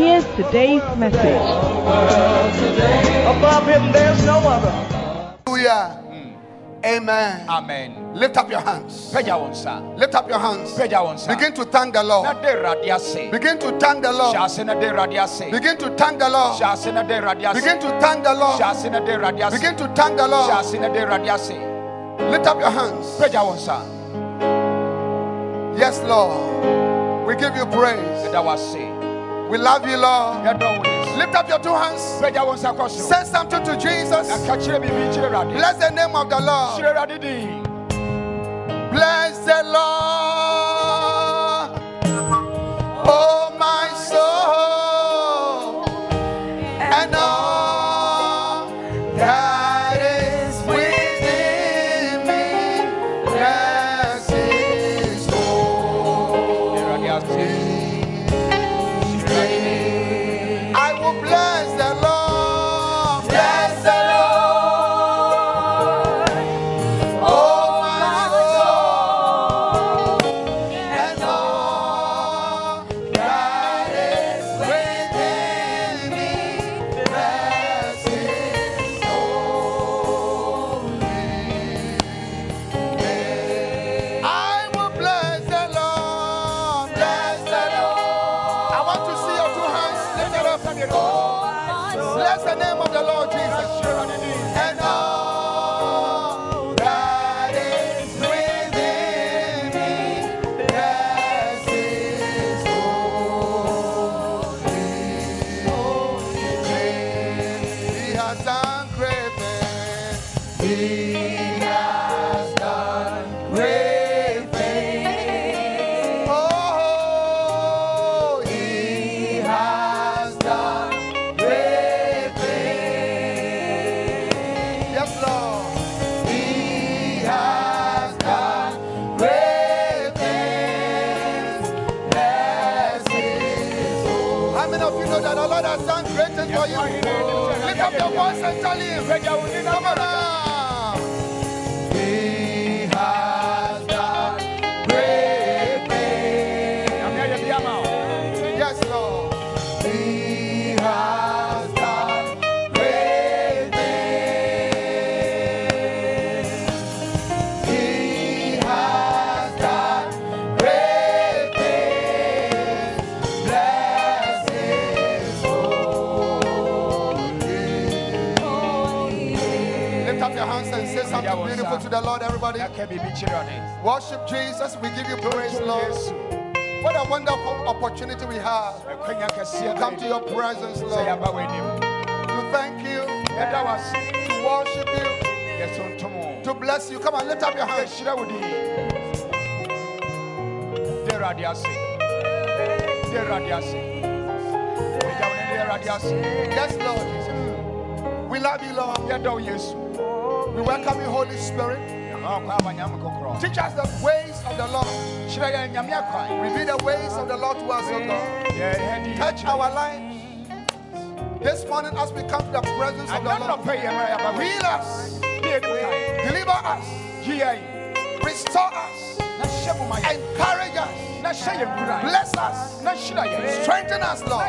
here's today's message. Above him, there's no other. Hallelujah. Hmm. Amen. Amen. Lift up your hands. Pagya wo nsa. Lift up your hands. Pagya wo nsa. Begin to thank the Lord. de Awurade ase. Begin to thank the Lord. ase na de Awurade ase. Begin to thank the Lord. Hyɛ ase na de Awurade ase. Begin to thank the Lord. ase na de Awurade ase. Begin to thank the Lord. ase na de Awurade ase. Lift up your hands. Pagya wo nsa. Yes, Lord. We give you praise. Yɛda wo ase. We love you, Lord. Yɛdɔ wo Yesu. Lift up your two hands. Pagya wo nsa kɔ soro. Say something to Jesus. Na ka kyerɛ biribi kyerɛ Awurade. Bless the name of the Lord. Kyerɛ Awurade din. Bless the Lord. Oh, my Worship Jesus. We give you praise, Lord. What a wonderful opportunity we have to come to your presence, Lord. To thank you, to worship you, to bless you. Come on, lift up your hands. Yɛhyira wo din. De Awurade ase. De Awurade ase. Pagya wo ne de Awurade ase. Yes, Lord Jesus. We love you, Lord. Yɛdɔ wo Yesu. We welcome you, Holy Spirit. Teach us the ways of the Lord. Reveal the ways of the Lord to us, O God. Touch our lives. This morning, as we come to the presence of the Lord, heal us, deliver us, restore us, encourage us, bless us, strengthen us, Lord.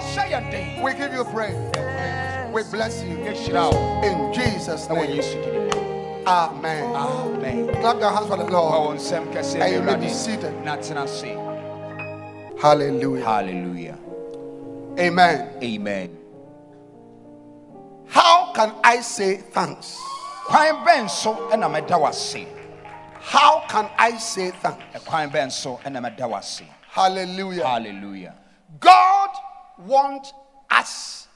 We give you praise. We bless you. In Jesus' name. Amen. Amen. Clap your hands for the Lord. Oh, kɛseɛ And you may be seated. Hallelujah. Hallelujah. Amen. Amen. How can I say thanks? kwan bɛn so ɛna mɛda wase How can I say thanks? ɛkwan bɛn so ɛna mɛda wase Hallelujah. hallelujah God wants us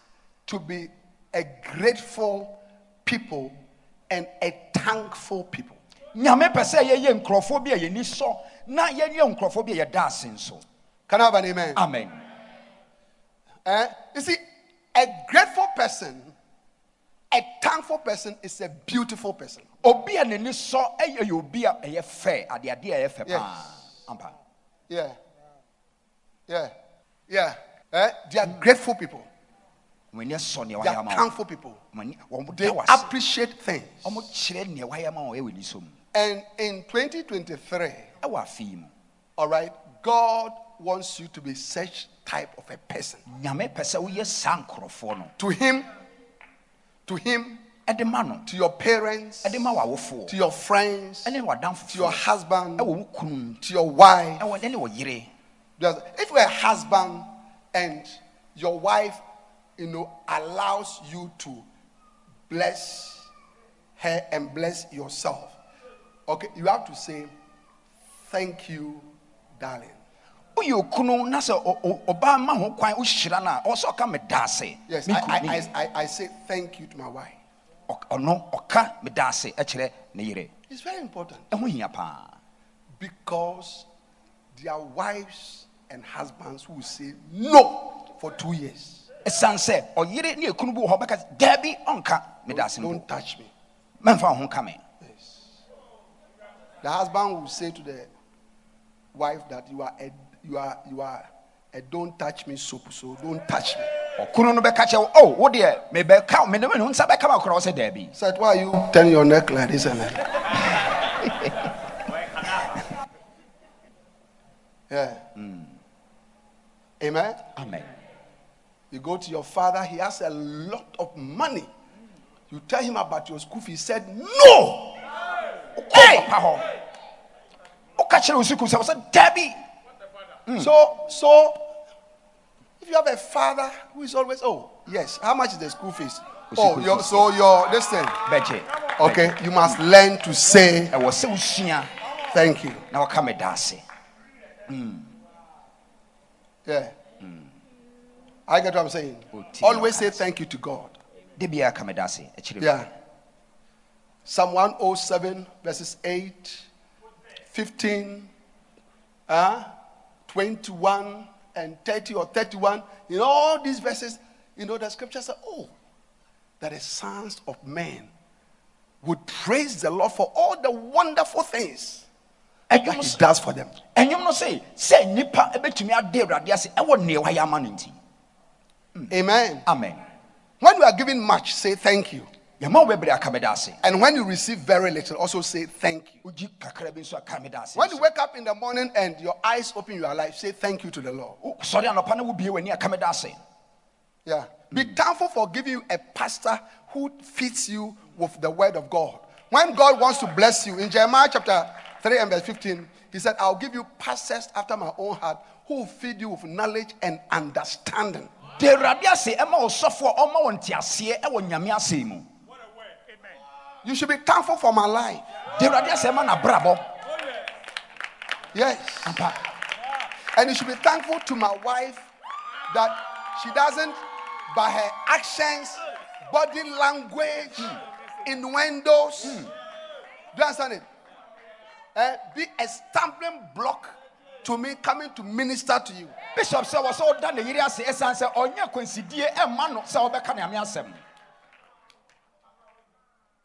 to be a grateful people and a thankful people. nyame pɛ sɛ yɛyɛ nkurɔfoɔ bi a yɛni sɔ na yɛyɛ nkurɔfoɔ bi a yɛda ase nso Can I have an amen? amen Eh? You see, a grateful person, a thankful person is a beautiful person. obi a n'ani sɔ ɛyɛ yɛ obi a ɛyɛ fɛ adeade a ɛyɛ fɛ Yes. paa ampa Yeah. Yeah. Yeah. Eh? They are grateful people. wɔn ani sɔ nea They are thankful people. wɔn ani wɔn They appreciate things. wɔn kyerɛ nea wayɛ ama wɔn ɛwɔ ni so And in 2023, ɛwɔ afe yi mu all right, God wants you to be such type of a person. nyame pɛ sɛ woyɛ saa nkurɔfoɔ no. To Him, to Him, to your parents, to your friends, to your husband, ɛwɔ wo kunu to your wife. ɛwɔ ɛne wɔ yere. Because if you're a husband and your wife, you know, allows you to bless her and bless yourself, okay, you have to say, Thank you, darling. Yes, I, I, I. I, say thank you to my wife. Ɔ- ɔno ɔka meda ase ɛkyerɛ ne yere It's very important ɛho hia paa because their wives and husbands will say no for two years. Ɛsiane sɛ ɔyere ne ekunu bi wɔ hɔ bɛka daabi ɔnka meda ase mpo Don't touch me. mɛmfa ho ka me Yes. The husband will say to the wife that you are a, you are you are a don't touch me soap, so don't touch me. ɔkunu no bɛka kyerɛ wo o wo deɛ mebɛka mede me ne wo nsa bɛka ma korɔ sɛ daabi Said, why you turn your neck like this and yeah. Mm. Amen. amen You go to your father, he has a lot of money. You tell him about your school fee. He said, No! wokɔ papa hɔ woka kyerɛ wo sukuu sɛ wo sɛ daabi So, so if you have a father who is always, oh, yes, how much is the school fees? Oh, your, so your this thing. bɛgye Okay, you must learn to say ɛwɔ sɛ wosua thank you. na come meda ase Yeah. I get what I'm saying. Oh, Always say thank you to God. de biara ka meda ase ɛkyerɛ Yeah. Psalm 107, verses 8, 15, uh, 21, and 30 or 31. In all these verses, you know, the scripture says, oh, that the sons of men would praise the Lord for all the wonderful things that he does for them. And ɛnwom no se sɛ nnipa bɛtumi ade ase ɛwɔ nea wayɛ ama Amen. amen When you are given much, say thank you. yɛma wo bebree aka meda ase And when you receive very little, also say thank you. wogyi kakra bi nso aka meda ase When you wake up in the morning and your eyes open your life, say thank you to the Lord. Wo- sɔre anɔpa na wobie w'ani aka meda ase Yeah. Be mm. thankful for giving you a pastor who feeds you with the word of God. When God wants to bless you, in Jeremiah chapter 3 and verse 15, he said, I'll give you pastors after my own heart who will feed you with knowledge and understanding. De awurade ase ɛma ɔsɔfoɔ ɔma wɔ nteaseɛ ɛwɔ nyame asɛm mu. You should be thankful for my life. de awurade ase ɛma n'abrabɔ. Yes. ampa. And you should be thankful to my wife that she doesn't, by her actions, body language, innuendos, do you understand it? Eh, be a stumbling block to me coming to minister to you. bishop sɛ wɔ sɛ woda ne yere ase ɛsiane sɛ ɔnyɛ kwansidie ɛma no sɛ wobɛka neame asɛm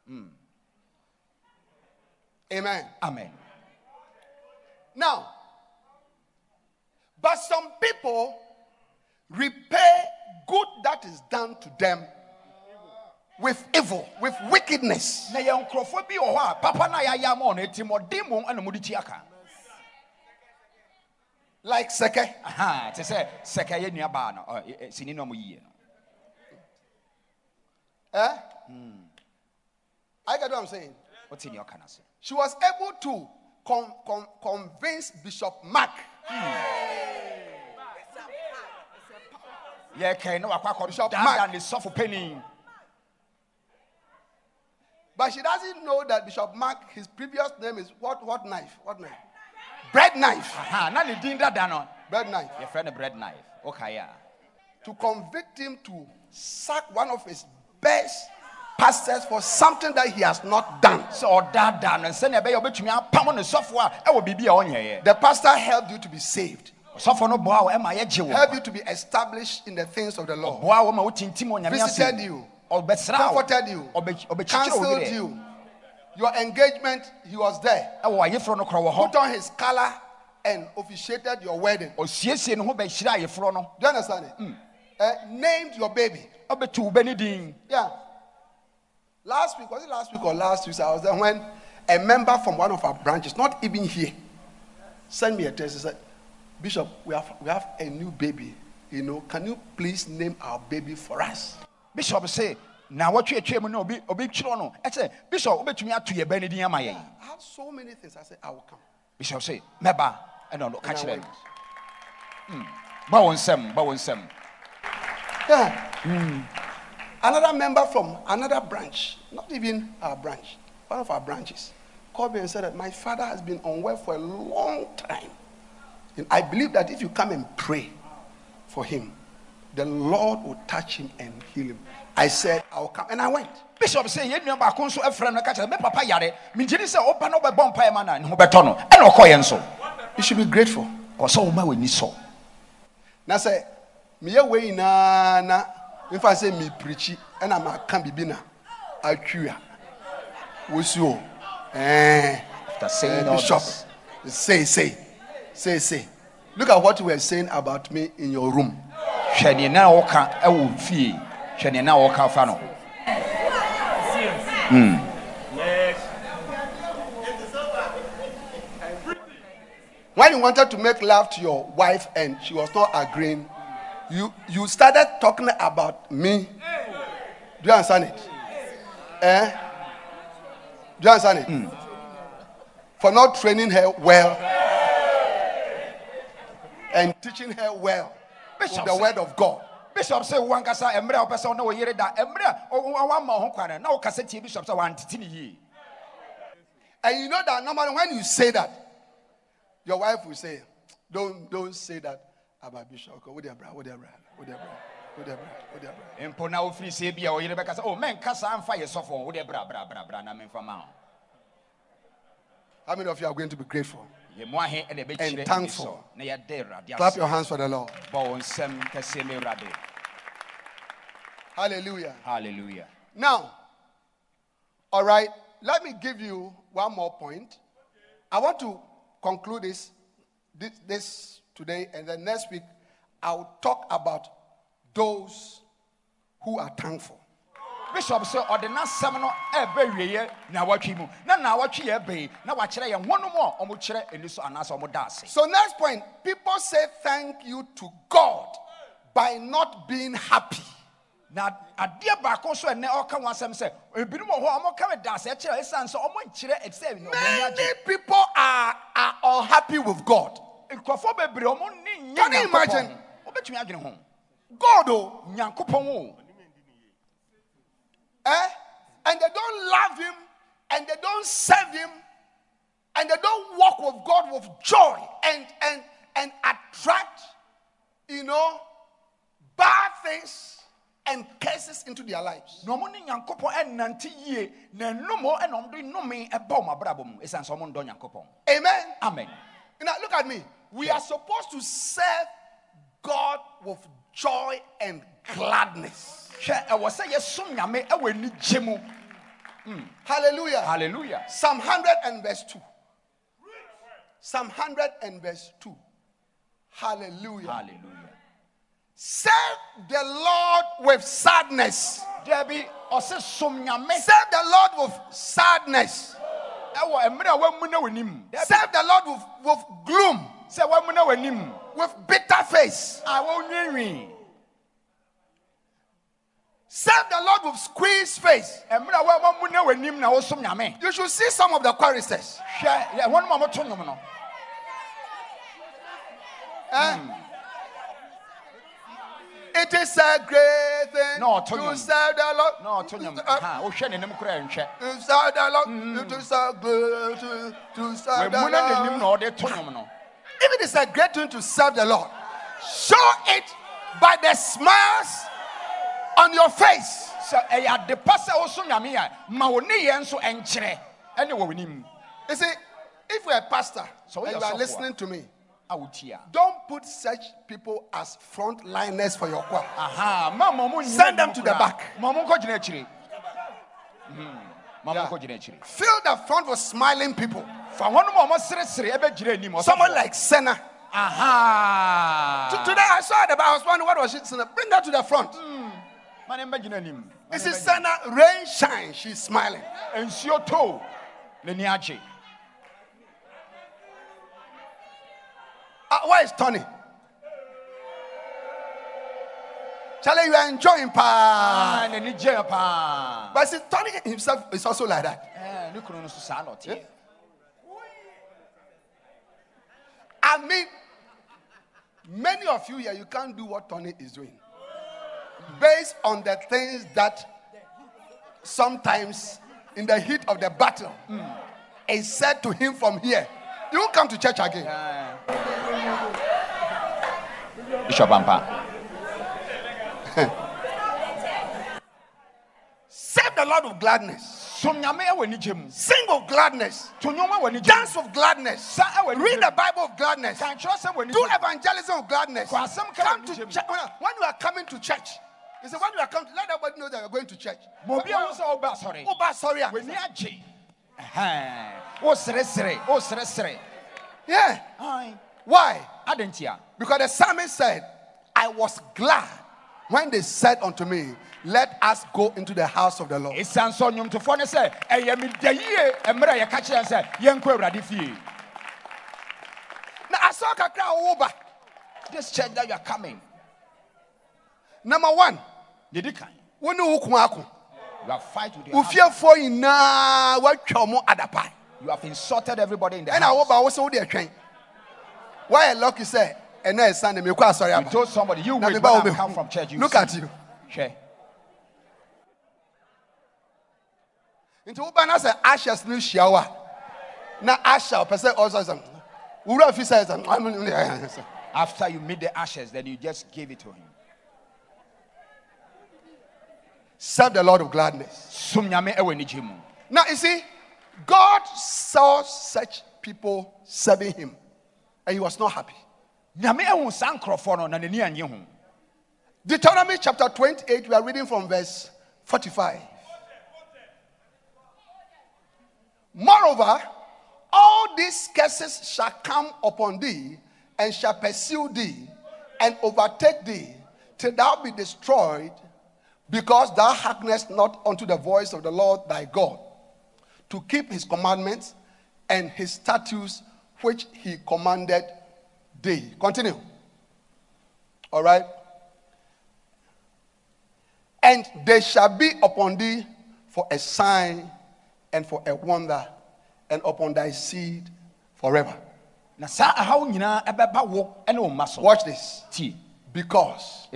hmm. Amen. amen Now, but some people repay good that is done to them with evil, with wickedness. Like Seke. Aha, te sɛ sɛka yɛ nuabaa no ɔ, ɛ- ɛ, sini no yie no Eh? I get what I'm saying. wote nea ɔka no ase She was able to con- con- convince Bishop Mark Yeah, yɛkɛn na wakɔ Bishop Mark. ne sɔfo panin But she doesn't know that Bishop Mark, his previous name is what? What knife? What knife? Bread knife. aha na ne din dada no. Bread knife. yɛfrɛ no bread knife. Wokae a To convict him to sack one of his best pastors for something that he has not done. So sɛ ɔdaadaa no sɛnea ɛbɛyɛ wobɛtumi apam ne sɔfoɔ a ɛwɔ biribi a ɔnyɛeɛ The pastor helped you to be saved, ɔsɔfoɔ no boa wo ɛma yɛgye wo. Helped you to be established in the things of the Lord, boa wo ma wotintim onyame visited you, comforted you, counseled you. Your engagement, he was there. ɛwɔ ayeforo no korɔ wɔ Put on his color and officiated your wedding. ɔsiesie ne ho bɛhyira ayeforo no Do you understand it? Uh, named your baby. ɔbɛtu wo bɛne Yeah. Last week, was it last week or last week? I was there when a member from one of our branches, not even here, sent me a text. He said, Bishop, we have, we have a new baby. You know, can you please name our baby for us? bishop se na wɔtweatwa mu na obi twerɛ no bishop wobɛtumi ato yɛ bɛne din ama yɛn I had so many things. I said, I will come. bishop se mɛba ɛna ɔno ka And I kyerɛ went. no hmm. ba wo nsɛm ba wo nsɛm Yeah. Hmm. Another member from another branch, not even our branch, one of our branches, called me and said that my father has been unwell for a long time. And I believe that if you come and pray for him, the Lord will touch him and heal him. I said, I'll come. And I went. bishop sɛ yɛn nua baako nso ɛfrɛ no ka kyerɛ me papa yare megye di sɛ woba na wobɛbɔ mpaeɛ ma no a ne ho bɛtɔ no ɛna ɔkɔyɛ nso You should be grateful. kɔ sɛ woma w'ani sɔ Now say, me away na na if I say me preachy and I'm a can be bina a cure. What's you? Eh. after saying Uh, all Bishop, this say, say, say, say. Look at what you were saying about me in your room. hwɛ neɛ na wɔka ɛwɔ fie hwɛ neɛ na wɔka fa no ho When you wanted to make love to your wife and she was not agreeing, you, you started talking about me. Do you understand it? Eh? Do you understand it? For not training her well and teaching her well with the word of God. Bishop sɛ wankasa mmerɛ a wopɛ sɛ wo wo yere da mmerɛ a wo- wo- ho kwane na wokasa tie bishop sɛ wantete ne yie And you know that normally when you say that, your wife will say, Don't don't say that about Bishop. What their bra, what their bra, what their bra, what their bra, what their bra. mpo na wofiri sɛ bi a wo yere bɛka sɛ o oh, mɛnka saa mfa yɛ sɔfo wode bra bra bra bra na memfa ma wo How many of you are going to be grateful? yɛ mu ahe ɛna ɛbɛkyerɛ And thankful. sɔ na yɛda awurade Clap your hands for the Lord. Bɔ wo nsɛm kɛseɛ ma awurade Hallelujah. Now, all right, let me give you one more point. I want to conclude this, this, this today, and then next week I'll talk about those who are thankful. bishop sɛ ɔde n'asɛm no ɛbɛ wieɛ na awatwe mu na na awatwe yɛ ɛbɛ na wakyerɛ yɛn wɔnom a ɔmokyerɛ ani so anaasɛ ɔmo da ase So, next point people say thank you to God by not being happy. Na adeɛ baako nso ɛnɛ ɔka ho asɛm sɛ ebinom wɔ hɔ a ɔmoka me da ase ɛkyerɛ ɛsiane sɛ ɔmo nkyerɛ ɛsɛ ɔmo ani Many people are, are unhappy with God. nkurɔfoɔ bebree ɔmo ne nyɛ Can you Nyankopɔn imagine? ho. wobɛtumi adwene ho God, oh, nyankopɔn o eh? and they don't love Him, and they don't serve Him, and they don't walk with God with joy and and and attract, you know, bad things and curses into their lives. na ɔmo ne nyankopɔn ɛnante yie na ɛnom ɛna ɔmo de nnome ɛba ɔmo abrabɔ mu ɛsiane sɛ ɔmo ndɔ nyankopɔn Amen. amen Now look at me. We are supposed to serve God with joy and gladness. hwɛ ɛwɔ sɛ yɛsom nyame ɛwɔ anigye mu hmm. Hallelujah. halleluya Psalm 100 and verse 2. Psalm 100 and verse 2. Hallelujah. halleluya Serve the Lord with sadness. dabi ɔse som nyame Serve the Lord with sadness. ɛwɔ mmerɛ a woamuna w'anim Dabi, Serve the Lord with, with gloom, sɛ woamuna w'anim with bitter face. Serve the Lord with squeezed face. mmerɛ a woamuna w'anim na wosom You should see some of the choristers. hwɛ yɛ- wɔnom a moto nwom no Eh? It is a great thing. No, to serve the Lord. na ɔto nwom Uh, ha wohwɛ n'anim koraa nhwɛ To serve the Lord. It is a great thing to serve the wamu na n'anim na Lord. ɔde to nwom no. If it is a great thing to serve the Lord, show it by the smiles on your face. sɛ ɛyɛ ade pa sɛ woso nyame a ma wo nneyɛ nso ɛnkyerɛ ɛne wɔ w'anim. You see, if you're a pastor So and you listening to me, wotie a don't put such people as frontliners for your choir. aha Send them to the back. ma mo nkɔ gyina akyire Mhm. Yeah. nkɔ gyina akyire Fill the front with smiling people. fa hɔnom a ɔmɔseresere ɛbɛgyina. Someone like Senna. aha Today I saw the I was wondering what was she Senna. Bring her to the front. ma ne mbɛgyina anim This is Senna. Rain shine. She's smiling. nsuo to n'ani Uh, where is Tony? Charlie, you are enjoying Ah, pa. paa But see, Tony himself is also like that. Eh, ne kunu no so saa na ɔteɛ I mean, many of you here, you can't do what Tony is doing. Based on the things that sometimes in the heat of the battle is said to him from here. You won't come to church again. Bishop ampa Serve the Lord with gladness. som nyame ɛwɔ ani gye mu Sing of gladness. to nnwom ɛwɔ ani gye mu Dance with gladness. Sa ɛwɔ ani Read the Bible with gladness. ka nkyerɛ sɛ wɔ ani Do evangelism with gladness. Kɔ asɛm ka Come to church. When you are coming to church, you say, when you are coming, let everybody know that you're going to church. ma obi a wo sɛ woba asɔre but sorry. w'ani agye Ɛhɛn. woseresere woseresere Yeah. Why? Because the psalmist said, I was glad when they said unto me, Let us go into the house of the Lord. ɛsiane sɛ ɔnwomtofoɔ no sɛ ɛyɛ meda yie mmerɛ a yɛka kyerɛ sɛ yɛnkɔ awurade fie Now, I saw Kakra over. this church that you are coming Number one, when you have fight with your house. Ufiafo ina watwa mo adapa. you have insulted everybody in the And I house hope I was so there train. Why a lucky say, eh, and then Sunday, me kwa sorry. you about. told somebody you Na wait me when ba wo I me- come from church you Look see. at you. hwɛ Into uba na say ashes no shower. Na asha person also say, Ura fi say, after you meet the ashes then you just give it to him serve the Lord of gladness. som nyame ɛwɔ Now you see, God saw such people serving him, and he was not happy. Deuteronomy chapter 28, we are reading from verse 45. Moreover, all these curses shall come upon thee and shall pursue thee and overtake thee till thou be destroyed, because thou hearkenest not unto the voice of the Lord thy God, to keep his commandments and his statutes which he commanded thee. Continue. All right. And they shall be upon thee for a sign and for a wonder, and upon thy seed forever. na saa ahaw nyinaa ɛbɛba wo ɛne wo mma so Watch this. Because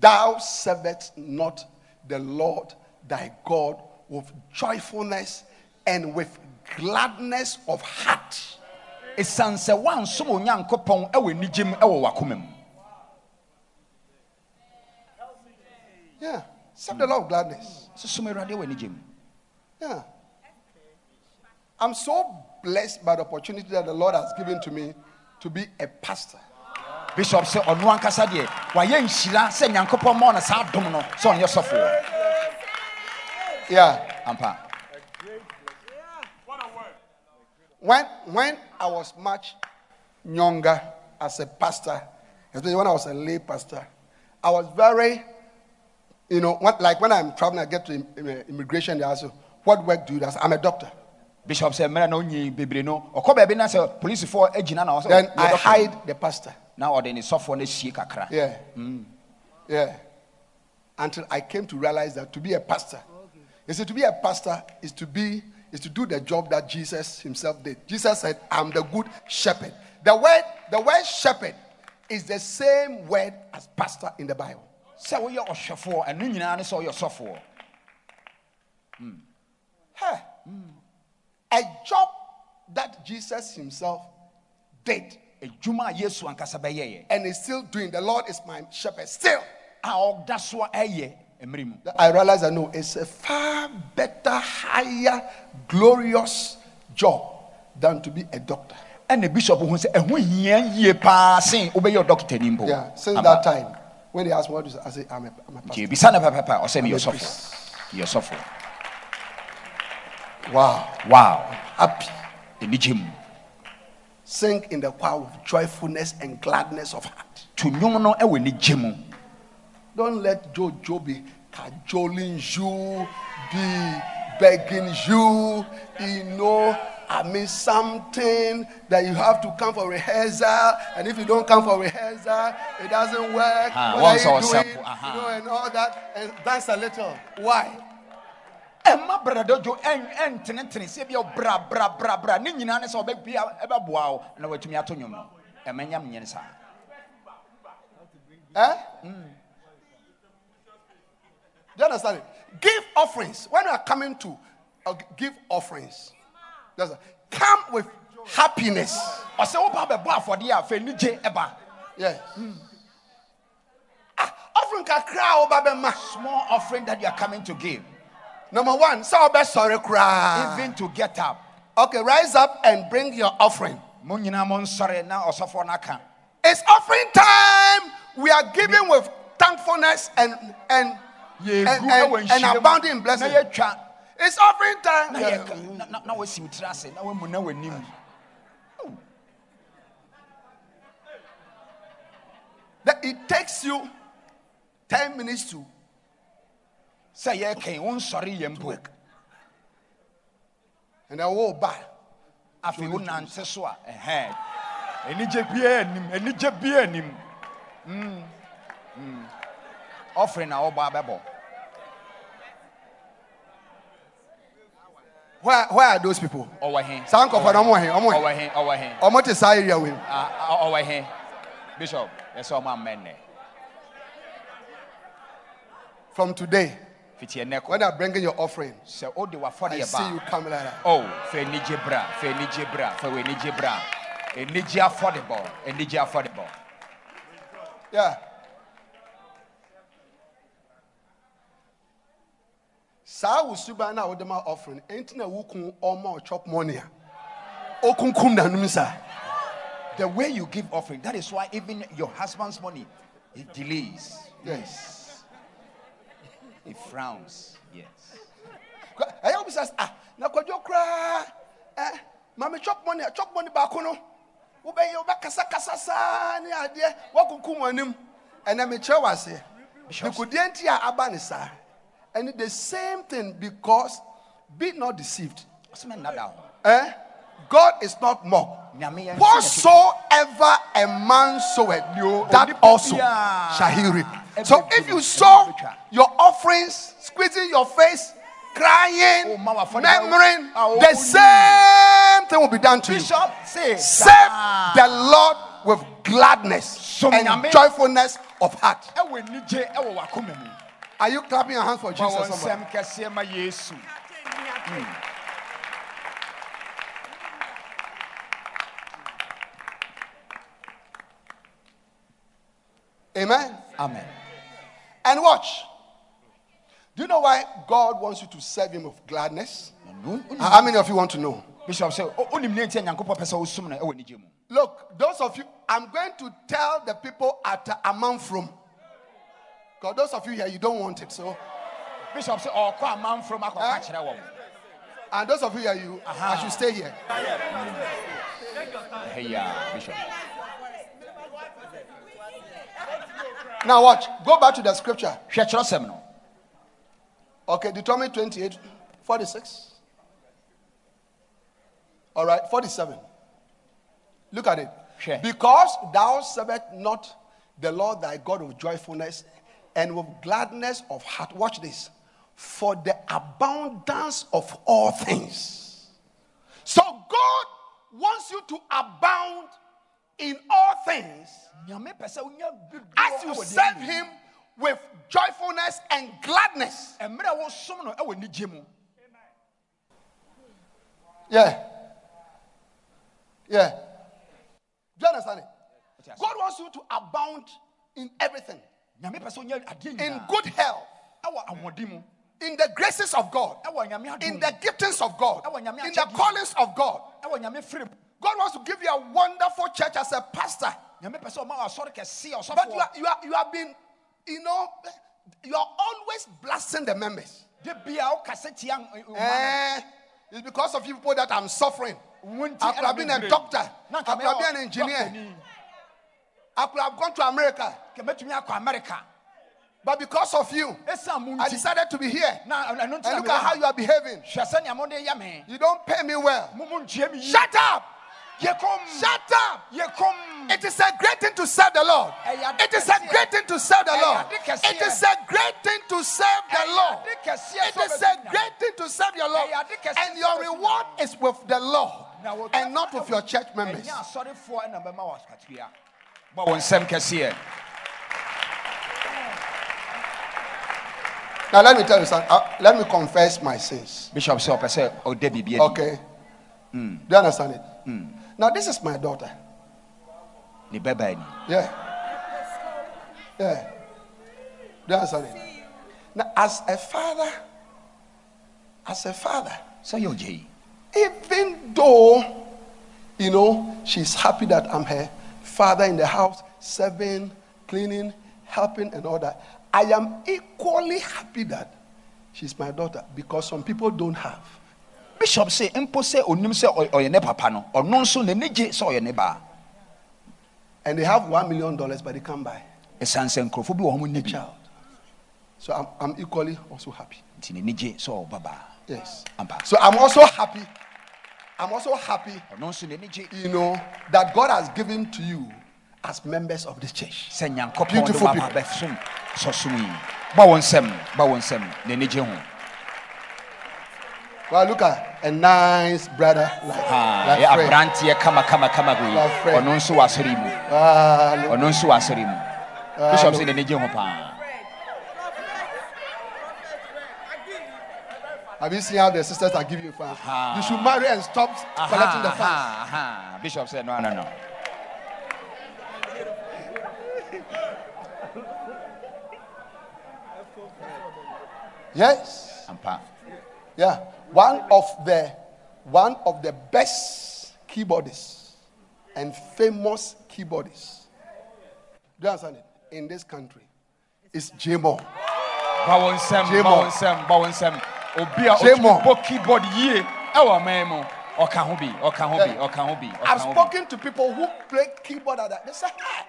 thou servest not the Lord thy God with joyfulness and with gladness of heart. ɛsiane sɛ woansom onyankopɔn ɛwɔ mu ɛwɔ w'akoma mu Yeah. Serve the Lord of gladness. som awurade wɔ anigye Yeah. I'm so blessed by the opportunity that the Lord has given to me to be a pastor. bishop sɛ ɔno ankasa deɛ wayɛ nhyira sɛ nyankopɔn ma ɔno saa dom no sɛ ɔnyɛ sɔfoɔ Yeah. ampa When, when I was much younger as a pastor, especially when I was a lay pastor, I was very, you know, what, like when I'm traveling, I get to im- uh, immigration, they ask you, what work do you do? I say, I'm a doctor. bishop sɛ mmerɛ na ɔnyi bebree no ɔkɔ baabi na sɛ polisifoɔ agyina na Then oh, I hide the pastor. na ɔde ne sɔfoɔ no ahyie kakra Yeah. Mm. Yeah. Until I came to realize that to be a pastor, you see, to be a pastor is to be is to do the job that Jesus himself did. Jesus said, I'm the good shepherd. The word, the word shepherd is the same word as pastor in the Bible. sɛ woyɛ ɔhwɛfoɔ ɛno nyinaa ne sɛ woyɛ ɔsɔfoɔ Hey, hmm. a job that Jesus himself did adwuma a yesu ankasa bɛyɛeɛ and is still doing. The Lord is my shepherd still. a ɔda so a ɛyɛ mmerɛ mu I realize I know it's a far better, higher, glorious job than to be a doctor. ɛna bishop ho sɛ ɛho hia yie paa sen wobɛyɛ ɔdɔkotani mpo Yeah, since Aba. that time, when they ask me what is, I say I'm a, I'm a pastor. I'm a ɔsɔfoɔ priest. yɛ ɔsɔfoɔ Wow, wow happy. anigye mu Sing in the choir with joyfulness and gladness of heart. Don't let Jojo be cajoling you, be begging you, you know. I mean, something that you have to come for rehearsal, and if you don't come for rehearsal, it doesn't work. Ah, what are you doing? aha. You know, and all that, and dance a little. Why? ɛma bradadwo ɛntenetene sɛ bia bra bra bra bra ne nyinaa ne sɛ ɔbɛbia ɛbɛboa wo na watumi ato nnwom no ɛmɛnya menyɛ ne saa Eh? Do you understand it? Give offerings. When you are coming to uh, give offerings, come with happiness. ɔsɛ woba bɛbɔ afɔdeɛ a fɛ nigye ɛba Yes. Ah, offering bema. small offering that you are coming to give Number one, so obe sorry cry. even to get up Okay, rise up and bring your offering. mo nyinaa mo nsɔre na ɔsɔfoɔ no aka It's offering time. We are giving with thankfulness and and and, ɛwɔ and, and nhyira mu. abounding in na blessing. yɛtwa It's offering time. na Yeah. yɛka na- na- na wasi wo tiri ase. Na wamu na w'anim That it takes you 10 minutes to sɛ yɛkan wo nsɔre yɛ mpo. And then oh bad. afei wo nante so a ɛhɛ anigye biaa anim anigye biaa anim. Mm, mm. offering na wɔbɔ abɛbɔ Where, where are those people? ɔwɔ he Saa nkurɔfoɔ no, ɔmo wɔ he? Ɔmo wɔ he? ɔwɔ he ɔwɔ he Omo te saa area mu. Ah, ah, ɔwɔ he bishop yɛsɛ ɔmo ammɛnnɛ From today, when I bring bringing your offering, sɛ wode I wafɔdeɛ see you coming like that. oh fɛ anigye bra fɛ anigye bra fɛ wɔ anigye bra anigye afɔdebɔ anigye afɔdebɔ Yeah. Saa wo suban na wode ma offering enti na wokun ɔma ɔchop money a okunkum nanom saa. The way you give offering that is why even your husband's money he delays. Yes. He frowns yes. Ɛyɛ wo bisa sɛ, ah na kwadwo koraa eh, ma me chop money a chop money baako no wobɛyɛ wobɛkasakasa saa ne adeɛ woakunkum anim ɛnɛ mekyerɛ wo aseɛ nikodeɛ nti a aba ne saa ɛne the same thing because be not deceived ɔsɛmɛ nnada ho Eh? God is not mocked. Nyame yɛ nhyɛ n'akyi. Whatsoever a man soweth, that also shall he reap. So if you sow ɛbɛtwa. your offerings, squeezing your face, crying, murmuring, Ah, the same thing will be done to you. bishop Serve the Lord with gladness and joyfulness of heart. Ɛwɔ anigye ɛwɔ wakoma mu Are you clapping your hands for Jesus? somebody? nsɛm kɛseɛ ma yesu hmm. Amen. amen And watch. Do you know why God wants you to serve Him with gladness? Mm-hmm. How many of you want to know? bishop sɛ "O- oh, onim oh, ne nti a nyankopɔn pɛ sɛ wosum no ɛwɔ anigye mu Look, those of you, I'm going to tell the people at Amanfrom. Because those of you here, you don't want it. So, bishop ɔkɔ amanforom akɔka Eh? kyerɛ wɔn and those of you here, you, I should stay here. ɛyɛ bishop Now, watch. Go back to the scripture. hwɛ kyerɛsɛm no Okay, Deuteronomy 28, 46. All right, 47. Look at it. Because thou servest not the Lord thy God with joyfulness and with gladness of heart. Watch this. For the abundance of all things. So God wants you to abound in all things nyame pɛ sɛ wonya dodoɔ as you serve him with joyfulness and gladness. mu. mmerɛ a wosom no ɛwɔ nigye mu Yeah. Yeah. Do you understand it? God wants you to abound in everything, nyame pɛ sɛ wonya adeɛ in good health, ɛwɔ ahoɔden mu in the graces of God, ɛwɔ nyame adom in the giftings of God, in the callings of God. ɛwɔ nyame firi mu God wants to give you a wonderful church as a pastor. nyame pɛ sɛ ɔma wɔ asɔre kɛseɛ But you, are, you, are, you have been, you know, you are always blasting the members. de bia wokasɛ tia n- n- Eh, it's because of you people that I'm suffering. I could have been a doctor. I could have been an engineer. I could have gone to America. Nka mɛtumi akɔ amerika But because of you, I decided to be here. And look at how you are behaving. hwɛ sɛnea mode yɛ me You don't pay me well. mo mo ntua me yi Shut up! Shut up! It is a great thing to serve the Lord. It is a great thing to serve the Lord. It is a great thing to serve the Lord. It is a great thing to serve your Lord. Ɛyɛ ade kɛseɛ And your reward is with the Lord and not with your church members. ɛnyɛ asɔrefoɔ ɛna bɛma wɔ akatua bɔ wo nsɛm kɛseɛ Now let me tell you something. Uh, let me confess my sins. bishop sɛ ɔpɛ sɛ ɔda Okay. Do you understand it? Now this is my daughter. ne bɛbaa ni Yeah. Yeah. Do you understand it? Now, as a father, as a father, yɛ ɔgye yi even though, you know, she's happy that I'm her father in the house, serving, cleaning, helping, and all that, I am equally happy that she's my daughter because some people don't have. bishop say, mpo sɛ onim sɛ ɔ- ne papa no ɔno nso n'ani gye sɛ ɔyɛ ne baa And they have one million dollars, but they can't buy ɛsiane sɛ nkurɔfoɔ bi wɔ hɔ mo a child. So I'm, I'm equally also happy. nti n'ani gye sɛ ɔba baa Yes. ampa So I'm also happy. I'm also happy ɔno nso n'ani you know, that God has given to you as members of this church. Beautiful people. Well, look at a nice brother like, like ɛyɛ Fred. kama kama kama wei Like Fred. ɔno nso wɔ asɔre yi mu Ah, look- ɔno nso wɔ asɔre yi mu bishop sɛ n'ani gye ho paa have you seen how the sisters are giving you fun? Ah. You should marry and stop collecting the aha. bishop sɛ no no no Yes. ampa Yeah. One of the one of the best keyboardists and famous keyboardists. Do you understand it? In this country is J-Mo. ba wɔ nsɛm ba Jamo. wɔ nsɛm ba wɔ nsɛm obi a Jamo. ɔtumi bɔ keyboard yie ɛwɔ ɔman mu ɔka ho bi ɔka ho bi Yeah. ɔka ho bi ɔka I've ho bi spoken to people who play keyboard at that. They say, "Ah,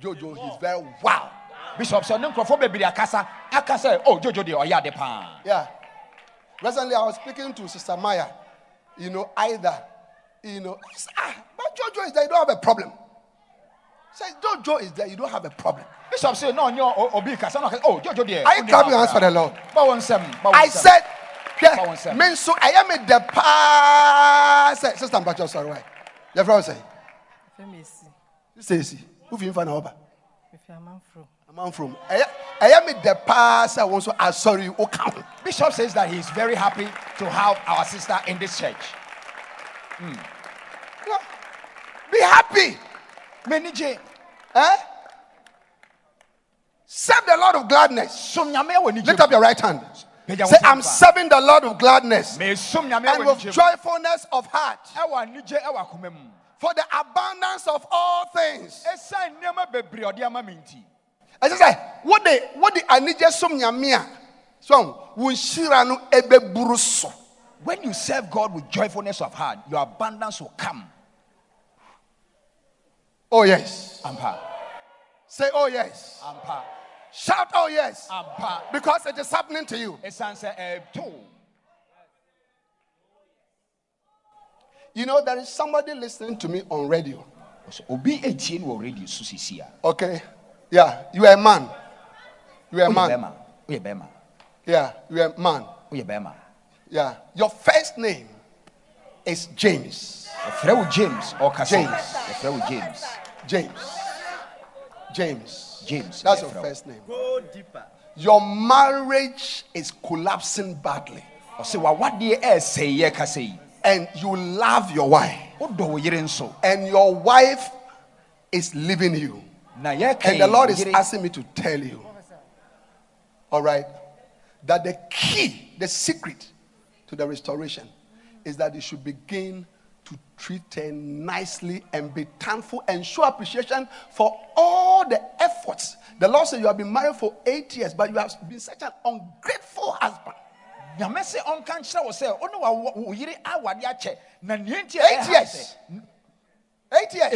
Jojo, he's very wow. Bishop sɛ ne nkurɔfoɔ bebree akasa aka sɛ o jojo deɛ ɔyɛ ade paa Yeah. Recently, I was speaking to Sister Maya. You know, either, you know, I said, ah, but Jojo is there, you don't have a problem. Say, Jojo is there, you don't have a problem. bishop sɛ na ɔnyɛ o- obi kasa na ɔka o jojo deɛ Are you wonni clapping ha hands for the koraa." Lord? ba wɔ nsɛm ba wɔ I nsɛm. said, yeah, Power seven. men so I am in the past. Say, Sister Mpacho, sorry, why? Your friend say, Femesi, you say, see, who you find out? mefi amanforo. A man from, I am in the past. I want to, I'm sorry, you come. bishop says that he is very happy to have our sister in this church Be happy. m'ani gye Eh? Serve the Lord of gladness. som nyame wɔ ne Lift up your right hand. Say, I'm serving the Lord of gladness and with joyfulness of heart ɛwɔ anigye ɛwɔ akoma mu for the abundance of all things. Ɛsiane nneɛma bebree ɔde ama me nti I just say, what the what the anije som nyamia. So, wo nhyira no ebeburu so. when you serve god with joyfulness of heart your abundance will come Oh yes. ampa Say oh yes. ampa Shout oh yes. ampa Because it is happening to you. ɛsiane sɛ ɛto You know there is somebody listening to me on radio. obi etie no wɔ radio so sisi a Okay? Yeah, you are a man. You are a woyɛ man. bɛrima woyɛ bɛrima Yeah, you are a man. Yeah. Your first name is James. ɛfrɛ james ɔkasa James. ɛfrɛ james James. James. james That's your ɛfrɛ wo. first name. Your marriage is collapsing badly, ɔsɛ wawadeɛ ɛɛsɛe yɛ kasa yi and you love your wife, wodɔ wo yere nso and your wife is leaving you. And the Lord is asking me to tell you, all right, that the key, the secret to the restoration is that you should begin to treat her nicely and be thankful and show appreciation for all the efforts. The Lord said you have been married for eight years, but you have been such an ungrateful husband. nyame sɛ ɔnka nkyerɛ wo sɛ ɔne wa- wo yere awade akyɛ na neɛ Eight years. Eight years.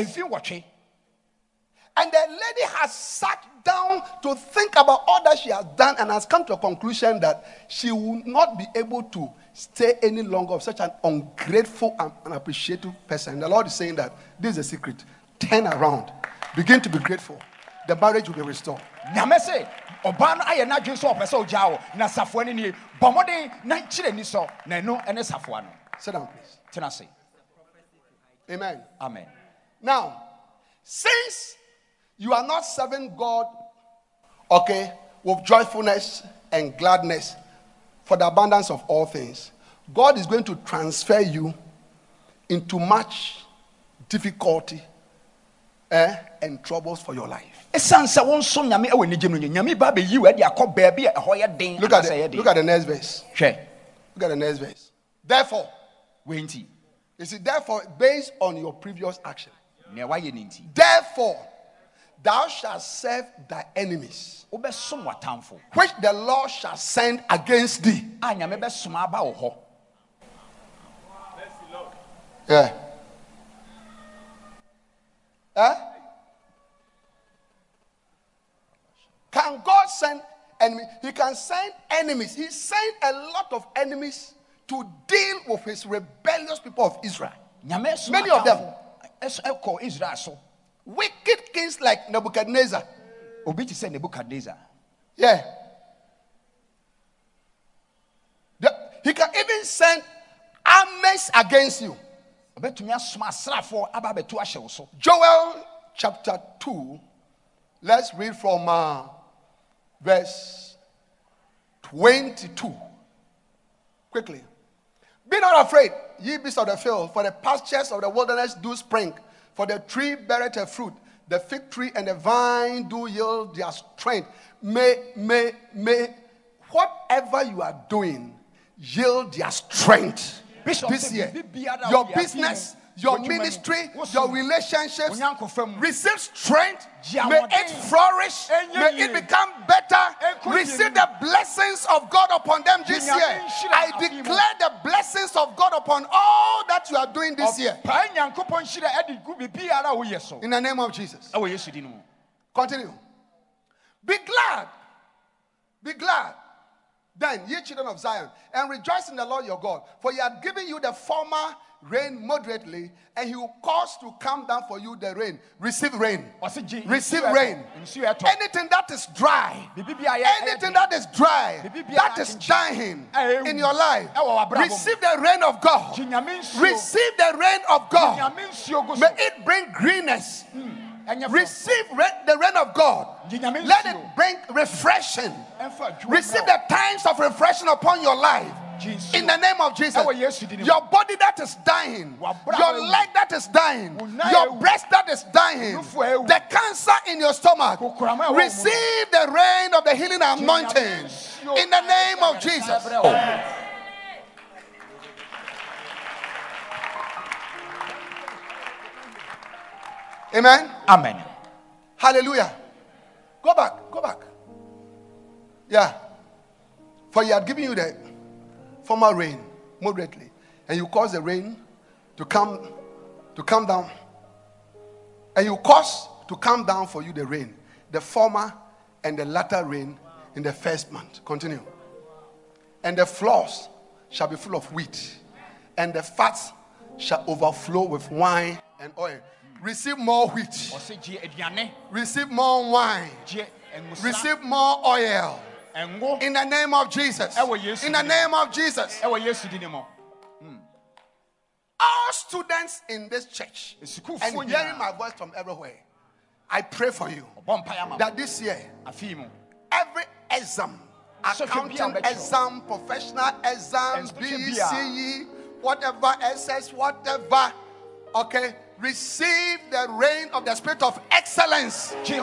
And the lady has sat down to think about all that she has done and has come to a conclusion that she will not be able to stay any longer of such an ungrateful and unappreciative person. The Lord is saying that this is a secret. Turn around, begin to be grateful. The marriage will be restored. nyame sɛ ɔbaa no ayɛ n'adwene sɛ ɔpɛ sɛ ɔgyaa wo na safoa no nie bɔ mmɔden na kyerɛ ni sɔ na ɛno ɛne safoa no Sit down, please. tena ase Amen. amen Now, since you are not serving God, okay, with joyfulness and gladness for the abundance of all things, God is going to transfer you into much difficulty eh, and troubles for your life. ɛsiane sɛ wo nso nyame ɛwɔ anigye no nyɛ nyame ba bɛyi wo ade akɔ baabi a ɛhɔ yɛ den Look at, the, look at the next verse. Look at the next verse. Therefore, you see, therefore, based on your previous action, nea woayɛ ne nti therefore, thou shalt serve thy enemies, which the Lord shall send against thee. a nyame bɛsoma aba wo hɔ Yeah. Huh? Can God send enemies? He can send enemies. He sent a lot of enemies to deal with his rebellious people of Israel. Many of them. israel Wicked kings like Nebuchadnezzar. obi te sɛ nebukadnezar Yeah. The- he can even send armies against you. Joel chapter 2, let's read from uh, verse 22. Quickly. Be not afraid, ye beasts of the field, for the pastures of the wilderness do spring, for the tree beareth a fruit, the fig tree and the vine do yield their strength. May, may, may, whatever you are doing, yield their strength Bishop, this year. Your business, your ministry, your relationships, receive strength. May it flourish. May it become better. Receive the blessings of God upon them this year. I declare the blessings of God upon all that you are doing this year. ɔpae nyankopɔn hyira ɛde gu biribiara a woyɛ so In the name of Jesus. ɛwɔ yesu din mu Continue. Be glad. Be glad. Then, ye children of Zion, and rejoice in the Lord your God, for he hath given you the former rain moderately, and he will cause to come down for you the rain. Receive rain. Receive rain. Anything that is dry, Biribi bi a ɛyɛ- ɛyɛ anything that is dry, Biribi bi a that is dying in your life, Ɛwɔ w'abrabɔ mu. receive the rain of God. gye nyame nsuo Receive the rain of God. nyame nsuo gu so May it bring greenness. fɛ Receive the rain of God. Let it bring refreshing. Receive the times of refreshing upon your life. In the name of Jesus. Ɛwɔ Yesu din mu. Your body that is dying, your leg that is dying, your breast that is dying, the cancer in your stomach. Kokorama ɛwɔ wo mu. Receive the rain of the healing anointing. In the name of Jesus. Amen. amen Hallelujah. Go back. Go back. Yeah. For he had given you the former rain moderately, and you cause the rain to come to come down, and you cause to come down for you the rain, the former and the latter rain in the first month. Continue. And the floors shall be full of wheat, and the fats shall overflow with wine and oil. Receive more wheat. ɔse gye aduane Receive more wine. Receive more oil. In the name of Jesus. In the name of Jesus. ɛwɔ yesu din mu hmm. All students in this church and hearing my voice from everywhere, I pray for you ɔbɔ mpaeɛ ama mo. that this year, every exam, accounting bi a wobɛtwerɛ. exam, professional exam, Sɔhwɛ bi a- BCE, whatever SS, whatever, okay, receive the reign of the spirit of excellence. The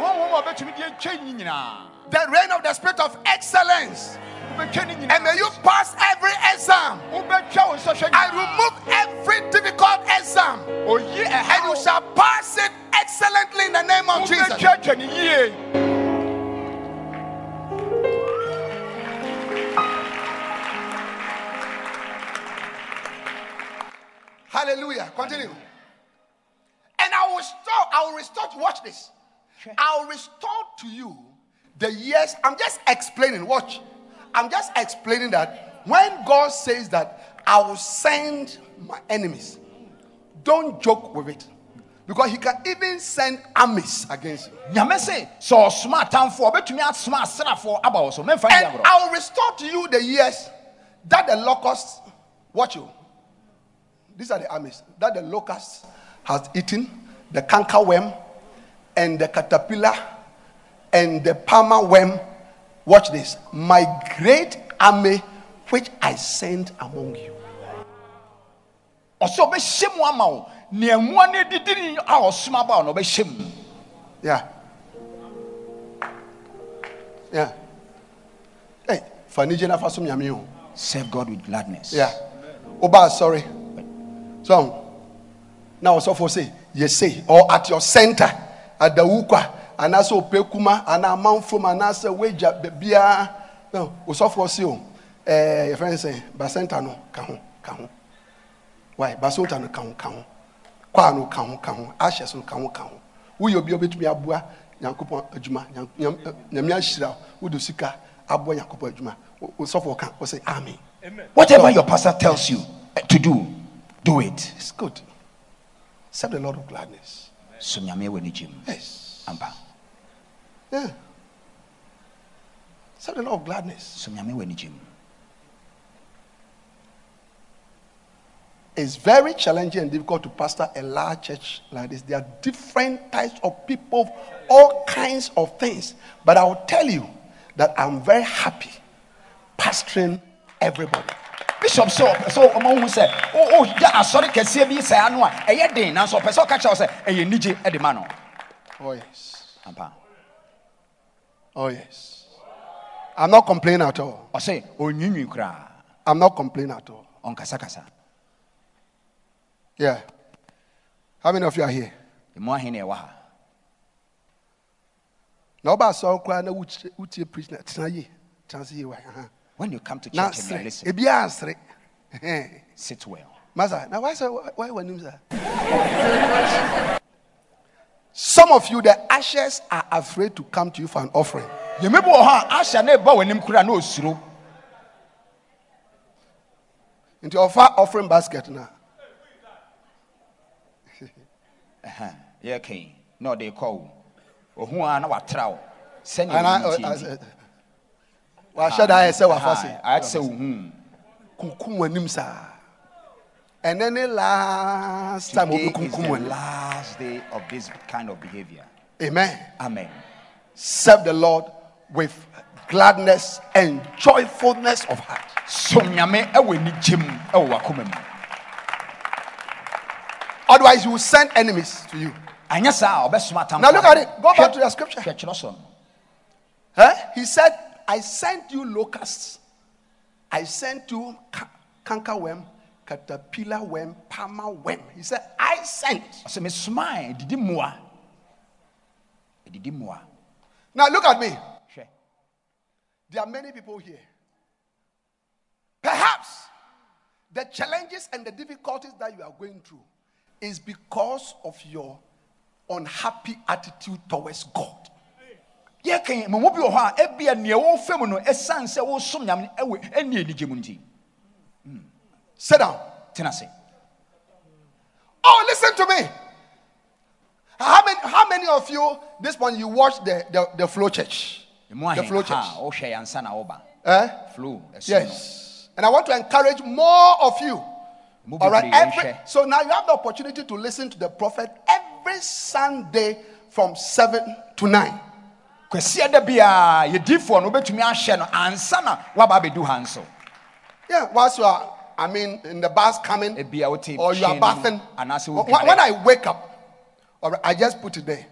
reign of the spirit of excellence. And may you pass every exam. I remove every difficult exam. And you shall pass it excellently in the name of Jesus. Hallelujah. Continue. And I will restore, I will restore, watch this. I will restore to you the years. I'm just explaining, watch. I'm just explaining that when God says that I will send my enemies, don't joke with it. Because he can even send armies against you. nyame se sɛ ɔsoma atamfoɔ ɔbɛtumi asoma asrafoɔ aba wo so And I will restore to you the years that the locusts, watch you. These are the armies that the locust has eaten, the cankerworm, and the caterpillar, and the palmer worm. Watch this. My great army which I sent among you. ɔsɛ ɔbɛhyɛ mu ama wo nea mmoa no adidi a ɔsoma ba wo no ɔbɛhyɛ mu Yeah. Yeah. Hey, Fanije na fasom nyame o. serve god with gladness Yeah. Oba, sorry. So, now so for say, yes, say, or at your center, at the Ukwa, and also Pekuma, and a mount from an answer wager, bia. No, also for you. Eh, your friend say, Basenta no, kaho, kaho. Why? Basota no, kaho, kaho. Kwa no, kaho, kaho. Ashes no, kaho, kaho. Wo yo bi obetumi aboa Nyankopɔn adwuma, nyame ahyira wo de sika aboa Nyankopɔn adwuma. Wo sɔfo ka, wo say amen. whatever your pastor tells you eh, to do do it It's good. Serve the Lord of gladness. som nyame wɔ Yes. ampa Yeah. Serve the Lord of gladness. som nyame wɔ It's very challenging and difficult to pastor a large church like this. There are different types of people, all kinds of things. But I will tell you that I'm very happy pastoring everybody. Bishop sɛ ɔpɛ sɛ ɔma hu sɛ ɔgya asɔre kɛseɛ bi sɛ ano a ɛyɛ den nanso ɔpɛ sɛ ɔka kyerɛ wo sɛ ɛyɛ nigye de ma no Oh, yes. ampa Oh, yes. I'm not complaining at all. ɔsɛ ɔnwiinwii koraa I'm not complaining at all. ɔnkasakasa Yeah. How many of you are here? ɛmu ahe na ɛwɔ ha na ɔba asɔre koraa na wotie preach na tena yie tena se yie wa when you come to church and you listen ebiara sere Ɛhɛn. sit well. Masa na why sɛ why wɔ anim sa? Some of you the ashes are afraid to come to you for an offering. You may wɔ hɔ a ahyɛ na ɛba w'anim koraa na ɔsuro nti ɔfa offering basket na. Yɛ kan na ɔde kɔ wo ɔhu a na watra wo sɛnea ana ɛmu tie nti. Wahyɛ da ayɛ sɛ wafa se ayɛ te sɛ wohu kunkum w'anim saa. Ɛnɛ ne last time obi Today is the last day of this kind of behavior. Amen. Amen. Serve the lord with gladness and joyfulness of heart. Som nyame ɛwɔ anigyem ɛwɔ w'akoma mu. Otherwise you will send enemies to you. Anyɛ saa a ɔbɛsoma atamfo Now look at it. Go back to the scripture. hwɛ kyerɛ so? He said, I sent you locusts. I sent you ca- cankerworm, caterpillar worm, palmer worm. He said, I sent. ɔsɛ mesomaa ɛdidi mmoa ɛdidi mmoa Now look at me. hwɛ There are many people here. Perhaps the challenges and the difficulties that you are going through is because of your unhappy attitude towards God. Yɛkan mamo bi wɔ hɔ a ebia nea wɔfa mu no ɛsiane sɛ wosom nyame ɛwɔ ɛne anigye mu nti Sit down. tena ase Oh, listen to me. How many, how many of you, this one, you watch the, the, the flow church? The flow church. wohwɛ yansa na woba Eh? flow Yes. And I want to encourage more of you All right. Every, so now you have the opportunity to listen to the prophet every Sunday from 7 to 9. Kwasiɛ da biara yɛdifoɔ no wobɛtumi ahyɛ no ansa na woaba abɛdu ha nso Yeah, whilst you are, I mean, in the bus coming, ebia wote or you are no bathing. When, I wake up, right, I just put it there.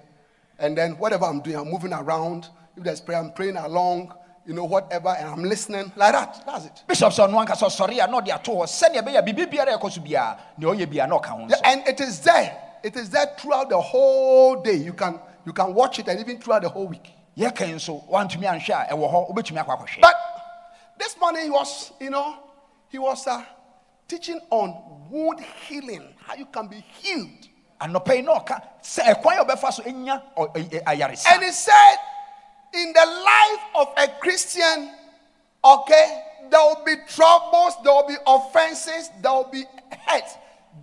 And then whatever I'm doing, I'm moving around. If there's prayer, I'm praying along, you know, whatever, and I'm listening like that. That's it. bishop sɛ ɔno ankasa ɔsɔre a na ɔde ato hɔ sɛnea ɛbɛyɛ biribi biara a so biara nea ɔyɛ biara na ɔka ho Yeah, and it is there. It is there throughout the whole day. You can you can watch it and even throughout the whole week. Yɛka nso woantumi anhwɛ a ɛwɔ hɔ wobɛtumi akɔ akɔhwɛ But this morning he was, you know, he was uh, teaching on wound healing, how you can be healed. anɔpa yi na ɔka sɛ ɛkwan a ɔbɛfa so ɛnya ɔ- ɛ- ɛ- ayaresa And he said, in the life of a Christian, okay, there will be troubles, there will be offenses, there will be hurt.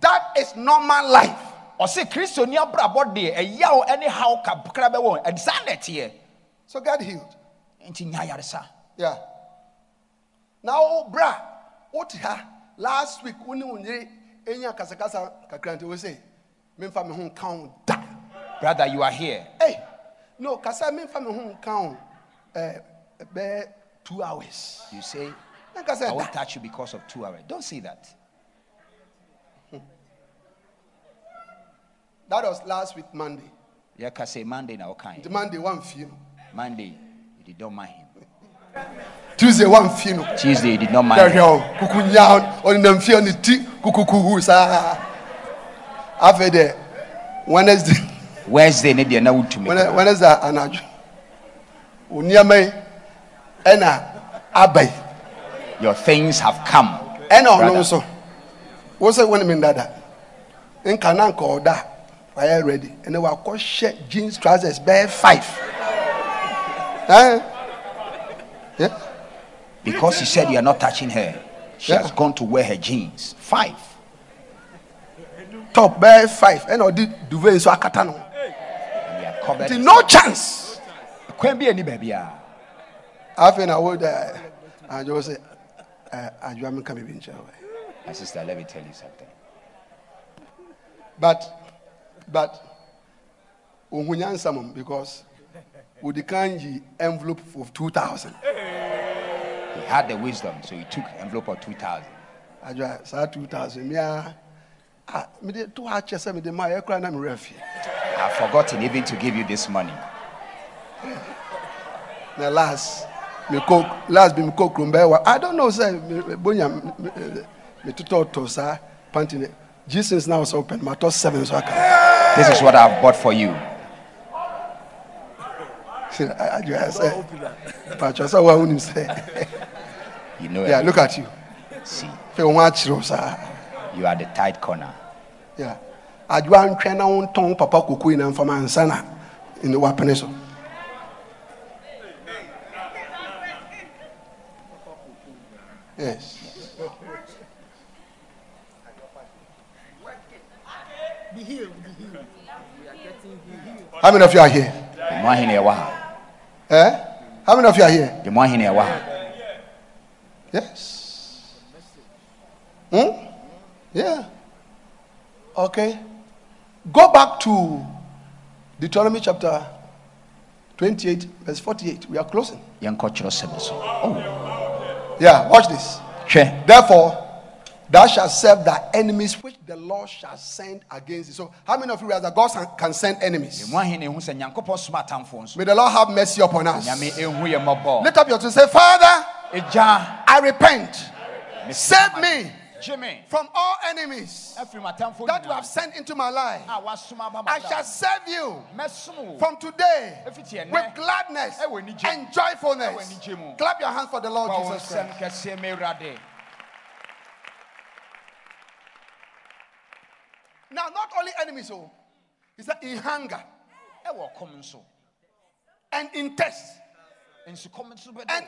That is normal life. ɔse kristoni abrabɔ deɛ ɛyaw ne haw kakra bɛwɔ ɛde saa na ɛteɛ So get healed. nti nya ayaresa Yeah. Now, bra, what ha? Last week, when you enya kasakasa kakranti, we say, memfa me ho count da. brother you are here Hey, no, kasa memfa me ho count. Eh, be two hours. you say i will da. touch you because of two hours don't say that That was last week Monday. yɛka sɛ monday na ɔkae The Monday one few. Monday you did not mind him Tuesday one few. tuesday you did not mind There him you kuku nyaw on them fear the tea kuku kuku sa. After the Wednesday. wednesday ne deɛ na wotumi Wed- Wednesday anadwo. Oniama yi ɛna abai. your things have come ɛna ɔno Brother. nso wo sɛ wone me dada nka na nka ɔda wayɛ ready ɛnɛ wakɔhyɛ jeans trousers bɛyɛ five? Yeah. because he said you are not touching her she Yeah. has gone to wear her jeans. Five. Top bɛyɛ five. Ɛna ɔde duvet nso akata no. And you are covered no chance. Kwan bi ani baabiara afei na wo dɛ adwo wo sɛ eh, adwoa meka biribi nkyerɛ wo my sister let me tell you something. But but ohu nyansa mom because wodi kan yi envelope of 2000 he had the wisdom so he took envelope of 2000 adwa saa 2000 mea ah, mede to ha kyɛ sɛ mede ma yɛ kora na merɛ fie i've forgotten even to give you this money. Na last me coke last bi me bɛyɛ wa. I don't know me- me- bonya me- me- metotɔtɔ saa panty jesus na wɔ sɛ wopɛ no matɔ seven so aka this is what i've bought for you adwa patwɛ sɛ woa wonim sɛ you know yeah look at you. See. You are the tight corner. Yeah. Adwoa ntwɛn na wo papa koko yi na mfama ansa na ne wapene so yes. How many of you are here? The more ahene Eh? How many of you are here? the more ahene ɛwɔ Yes. Hmm? Yeah. Okay. Go back to Deuteronomy chapter 28, verse 48. We are closing. yɛnkɔ kyerɛsɛm so oh Yeah, watch this. Therefore, thou shalt serve thy enemies which the Lord shall send against thee. So, how many of you realize that God can- send enemies? mo ahene hu sɛ nyankopɔn soma atamfoɔ nso May the Lord have mercy upon us. nyame ɛhu yɛ mmɔbɔ Lift up your two. Say, Father, I repent. Save me me from all enemies that you have sent into my life. a wasoma aba I shall serve you from today with gladness and joyfulness. Ɛwɔ anigye mu. Clap your hands for the Lord Jesus Christ. kɛseɛ ma awurade Now, not only enemies, oh, he said in hunger nso and in thirst and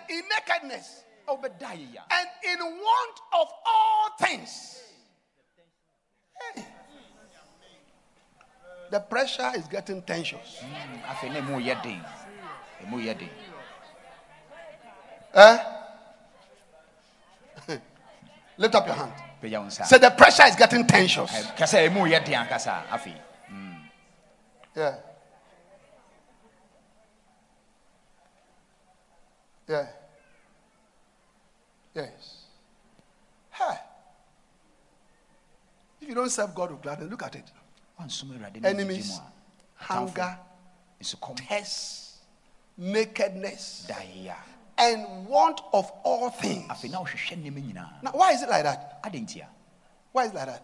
in nakedness yɛya and in want of all things. Hey. The pressure is getting tensions. afei na ɛmu yɛ den ɛmu yɛ den Eh? Lift up your hand. Pagya wo nsa Say the pressure is getting tensions. Ka sɛ ɛmu yɛ den ankasa afei Yeah. Yeah. Yes. Hey. If you don't serve God with gladness, look at it. wansom awurade ne Enemies, hunger, thirst, nakedness, and want of all things. afei na wohwehwɛ nneɛma nyinaa Now, why is it like that? Why is it like that?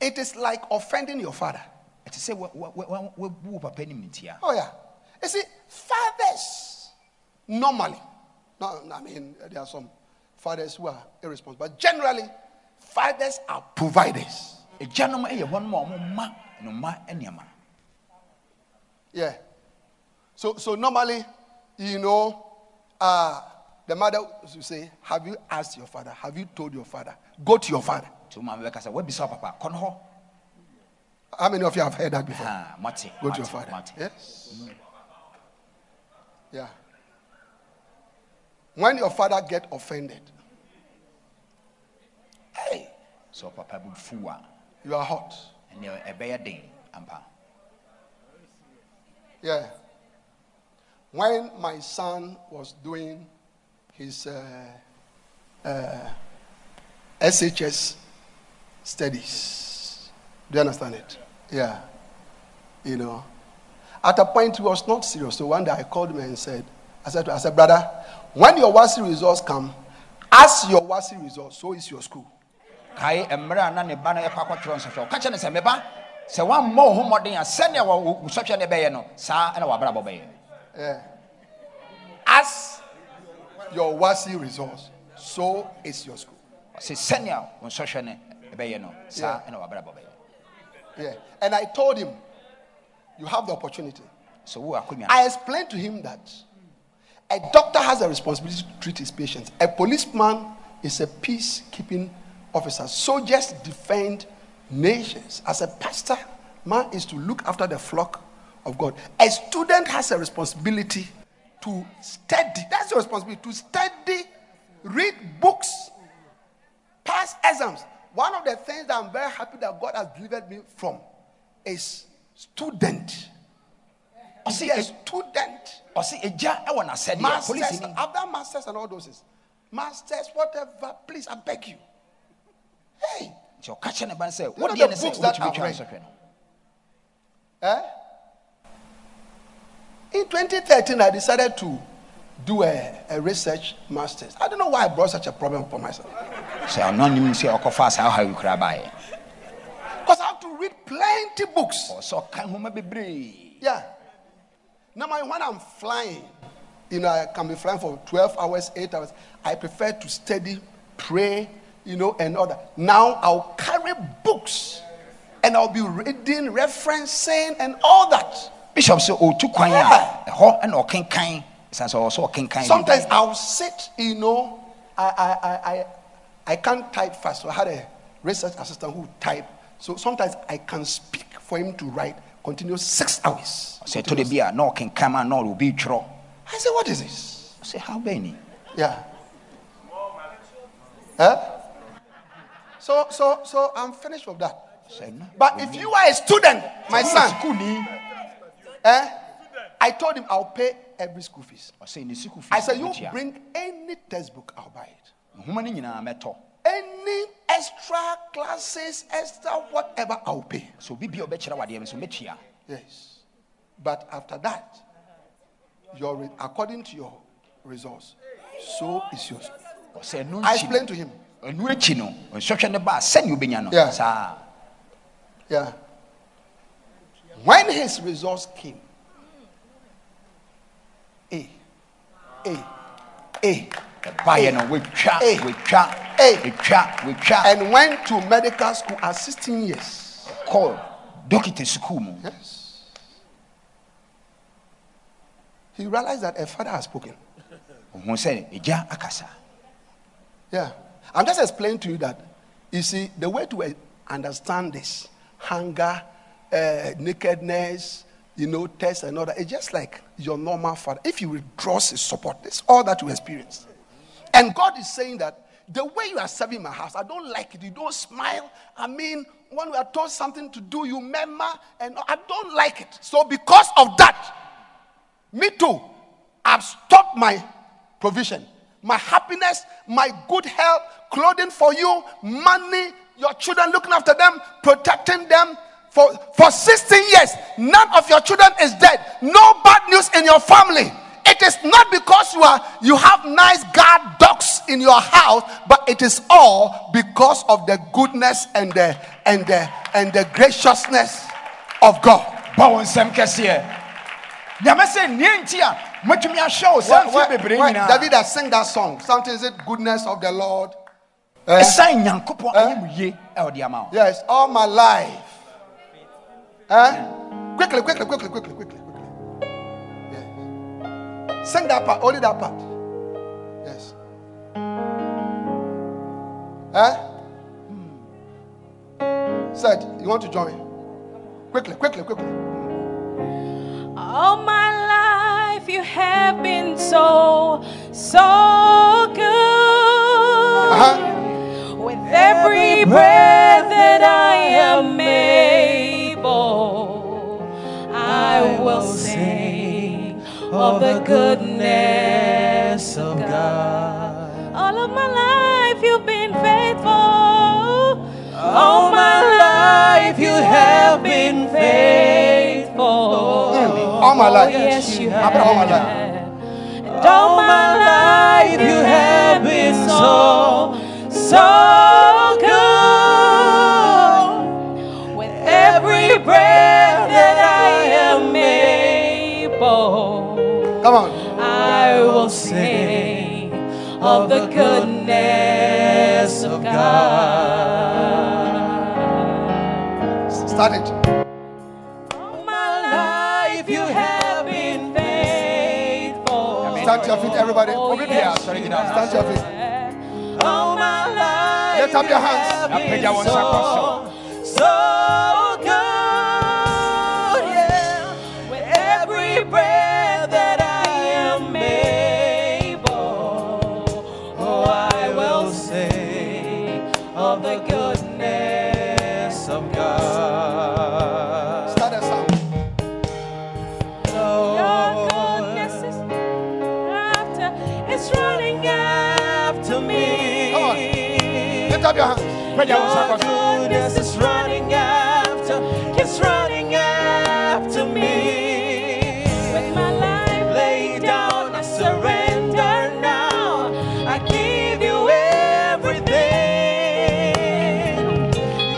It is like offending your father. Oh yeah. You see, fathers normally, no, I mean there are some fathers who are irresponsible, but generally, fathers are providers. agyanom yɛ hɔnom a ɔmo ma no ma nneɛma Yeah. So so normally, you know, uh, the mother will say, Have you asked your father? Have you told your father? Go to your father. nti wo maame bɛka sɛ woabisa wo papa kɔ no hɔ How many of you have heard that before? Ah, Go to your father. mate. Yes. Yeah. When your father get offended, hey, sɛ wo papa a you are hot. ɛneɛ ɛbɛyɛ den Yeah. When my son was doing his uh, uh, SHS studies, do you understand it? Yeah. You know, at a point he was not serious. So one day I called him and said, I said, I said, brother, when your WASSCE results come, as your WASSCE results, so is your school. kae mmerɛ na ne ba no yɛkɔ akɔtwerɛ nsɔhwɛ ɔka kyɛ no sɛ meba sɛ woammɔ wo ho mmɔden a sɛnea wo sɔhwɛ no bɛyɛ no saa ɛna wabrabɔ bɛyɛ Yeah. As your WASSCE resource, so is your school. ɔsɛ sɛnea wo nsɔhwɛ no ɛbɛyɛ no saa ɛna wabrabɔ bɛyɛ Yeah. And I told him, you have the opportunity. So I explained to him that a doctor has a responsibility to treat his patients. A policeman is a peacekeeping officer. Soldiers defend nations. As a pastor, man is to look after the flock of God. A student has a responsibility to study. That's your responsibility to study, read books, pass exams. One of the things that I'm very happy that God has delivered me from is student. I see a student. agya ɛwɔ n'asɛdeɛ Masters, done masters and all those things. Masters, whatever, please, I beg you. Hey, nti ɔka kyɛ ne ba no sɛ You know the books that I've read? eh? In 2013, I decided to do a, a research masters. I don't know why I brought such a problem for myself. sɛ ɔno nim sɛ ɔkɔfaa saa ɔhaw yi koraa baeɛ Because I have to read plenty books. ɔwɔ sɛ ɔka nhoma bebree Yeah. Normally, when I'm flying, you know, I can be flying for 12 hours, 8 hours. I prefer to study, pray, you know, and all that. Now I'll carry books and I'll be reading, referencing, and all that. Bishop sɛ ɔtu oh, kwan Yeah. a ɛhɔ ɛna ɔkenkan ɛsiane sɛ ɔwɔ sɛ ɔkenkan Sometimes. I'll sit, you know, I, I, I, I, I can't type fast. So I had a research assistant who type. So sometimes I can speak for him to write, continue six hours. sɛ ɛtɔ da bi a na ɔkenkan ma na ɔde obi twerɛ I said, What is this? sɛ how many Yeah. Huh? So, so, so I'm finished with that. no But if you are a student, my son, eh, I told him I'll pay every school fees. I said, You bring any textbook, I'll buy it. Any extra classes, extra whatever, I'll pay. so mɛtua Yes. But after that, your according to your results, so is yours. I explained to him. ɛno akyi When his results came, Hey. wɔtwa wɔtwa and went to medical school at 16 years. dɔkita sukuu mu Yes. He realized that a father has spoken. ɔhu sɛ agya akasa Yeah. I'm just explaining to you that, you see, the way to uh, understand this hunger, uh, nakedness, you know, test and all that, it's just like your normal father. If you withdraw his support, it's all that you experience. And God is saying that The way you are serving my house, I don't like it. You don't smile. I mean, when we are told something to do, you murmur, and I don't like it. So, because of that, me too, I've stopped my provision, my happiness, my good health, clothing for you, money, your children, looking after them, protecting them. For, for 16 years, none of your children is dead. No bad news in your family. It is not because you are you have nice guard dogs in your house, but it is all because of the goodness and the and the and the graciousness of God. bɔ wo nsɛm kɛseɛ nyame sɛ nneɛ nti a matumi ahyɛ wo sɛ When- mfeɛ when- bebree when nyinaa David has sing that song. Something is it goodness of the Lord. Ɛsiane eh? nyankopɔn eh? ayɛ mu ye a ɔde ama wo Yes, all my life. Eh? Quickly, quickly, quickly, quickly, quickly, quickly. Yes. Sing that part, only that part. Yes. Eh? Said, you want to join? Me? Quickly, quickly, quickly. All my life you have been so, so good. Uh-huh. With every breath that I am able, I will sing of the goodness of God. All of my life you've been faithful. All my life you have been faithful. All my life. Oh, yes, you have. all my life? And all my life you have been so, so of the goodness of God. Start it. All my life you have been faithful. Stand to your feet, everybody. Oh, Obi yes, bia, sorry, you gyina. Stand to your feet. have. All my life Lift up your hands. have Na been pagya wo nsa kɔ so, so Your so goodness is running after, it's running after me. With my life laid down, I surrender now. I give you everything.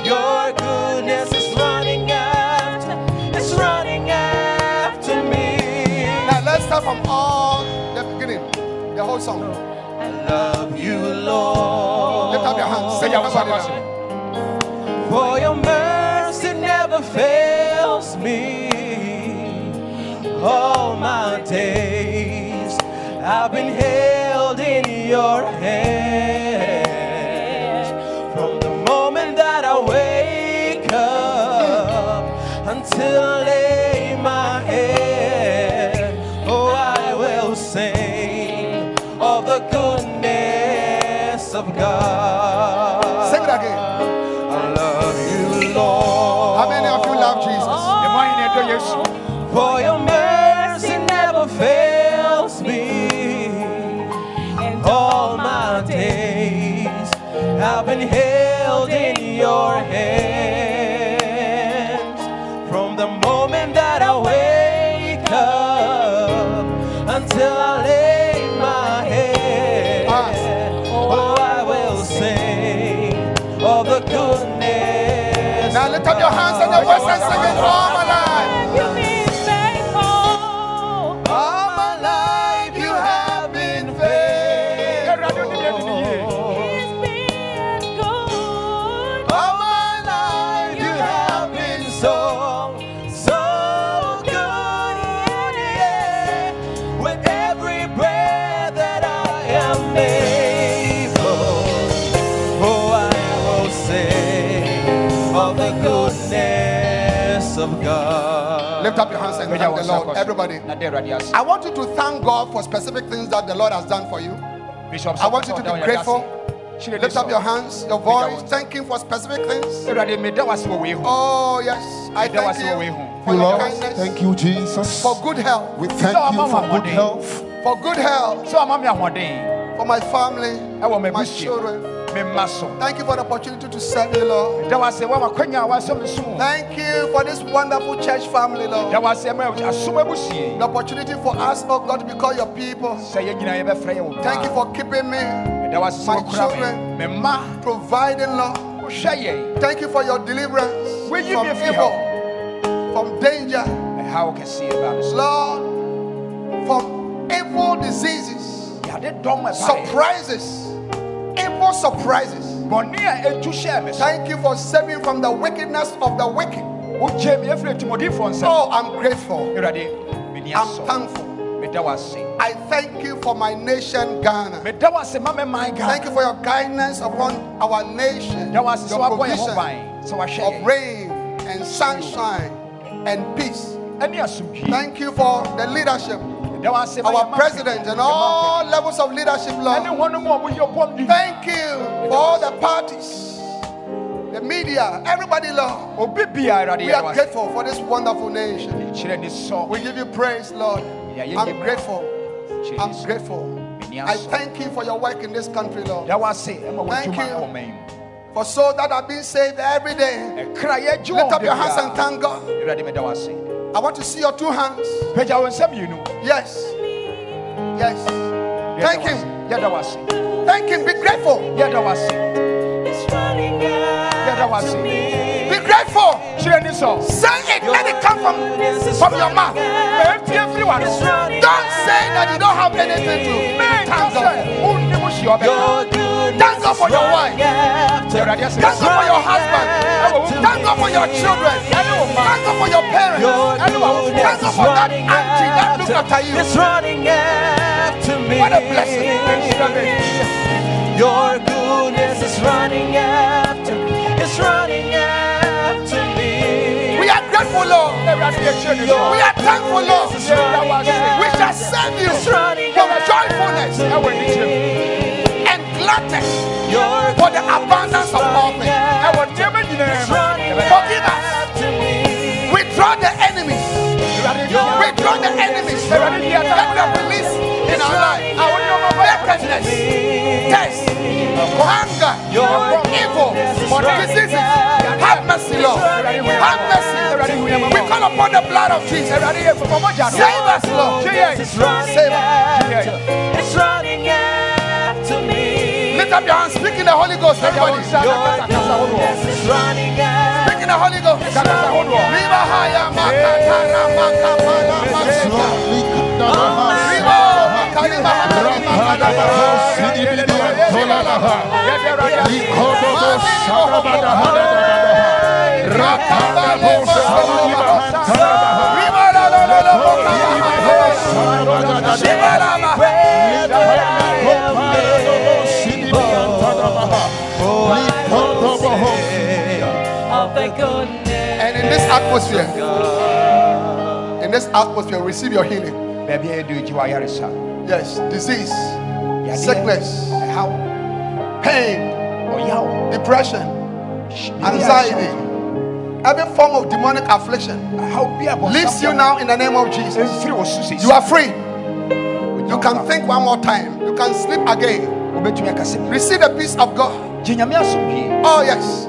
Your goodness is running after, it's running after me. Now let's start from all the beginning. The whole song. I love you, Lord. Lift up your hands. Sing pagya days I've been held in your hands. From the moment that I wake up until I lay my head, oh, I will sing of the goodness of God. Sing it again. I love you, Lord. How many of you love Jesus? I've been held in your hands. From the moment that I wake up until I lay my head. Oh, I will sing of the goodness. Now lift up your hands and the voice and sing it I want you to thank God for specific things that the Lord has done for you. bishop I want you to be grateful. Lift up your hands, your voice. Thank Him for specific things. awurade meda wo ase wɔ wei ho Oh, yes. I thank ase wɔ wei you for your kindness, thank you, Jesus. for good health, We thank you for good health. for good health, sɛ wama me for my family, my children. Me mma so. Thank you for the opportunity to serve you, Lord. meda wo ase wama kwanya a woasɛ me som Thank you for this wonderful church family, Lord. wo ase ma asom abusie The opportunity for us, oh God, to be called your people. sɛ yɛn nyinaa yɛbɛfrɛ yɛ wo Thank you for keeping me, meda wo ase sɛ my children. providing, Lord. Thank you for your deliverance Will you from evil, from danger, ɛhaw kɛseɛ baa me so Lord, from evil diseases, yɛade dɔm ɛbaeɛ surprises, evil surprises. bɔne a ɛtu hyɛɛ me so Thank you for saving from the wickedness of the wicked. wogye me ɛfiri atimɔdifoɔ nsɛm Oh, I'm grateful. I'm thankful. meda wo ase I thank you for my nation, Ghana. meda wo ase ma me man Thank you for your guidance upon our nation. da wo ase sɛ Your woabɔ yɛn ho provision ban sɛ woahwɛ of rain and sunshine and peace. Thank you for the leadership, da wo ase ma our president, and all levels of leadership, Lord. hɔ no mu a moyɛ bɔm de Thank you for all the parties, the media, everybody, Lord. obi bia awurade We are grateful for this wonderful nation. kyerɛ ne sɔ We give you praise, Lord. I'm grateful. I'm grateful. I thank you for your work in this country, Lord. da wo ase ɛma Thank you. For souls that are being saved every day. Lift up your hands and thank God. Awurade meda wo ase I want to see your two hands. pagya wo nsa mmienu Yes. Yes. Thank wo ase. Him. yɛda wo Thank Him. Be grateful. yɛda wo ase It's running yɛda wo out ase to me. Be grateful. kyerɛ ne sɔ Say it. Let it come from, from your mouth. ɛmpie firi w'ano Don't say that you don't have anything to menka thank God. Wonnim hyia ɔbɛka Your goodness Thank God for your wife. after awurade ase Thank God for your husband. Thank God for your children. Thank God for your parents. Thank God for that auntie that looked after you. It's running after me. What a blessing. Your goodness is running after me. It's running after me. We are grateful, Lord. awurade yɛkyerɛ ne We are thankful, Lord. yɛda wo ase We shall serve you It's running from after joyfulness ɛwɔ anikyerɛ and gladness Your for the abundance of all things. ɛwɔ nneɛma nyinaa It's Forgive us. after me. We draw the enemies. We draw the enemies that we have released in our life. Wickedness, thirst, hunger, evil, diseases. Have mercy, Lord. Have mercy. We call upon the blood of Jesus. Save us, Lord. Save us. It's running me. Lift up your hands. Speak in the Holy Ghost, everybody. Your goodness is running after. Speak in the Holy Ghost. Haya la la la la la And in this atmosphere, in this atmosphere, receive your healing. baabi a yɛde gyi wɔ ayaresa Yes, disease, sickness, ɛhaw pain, ɔyaw depression, anxiety, every form of demonic affliction ɛhaw bi a leaves you now in the name of Jesus. ɛmfiri wɔ so sɛ You are free. You can think one more time. You can sleep again. wobɛtumi akasɛ bi Receive the peace of God. gye nyame asomdwie Oh, yes.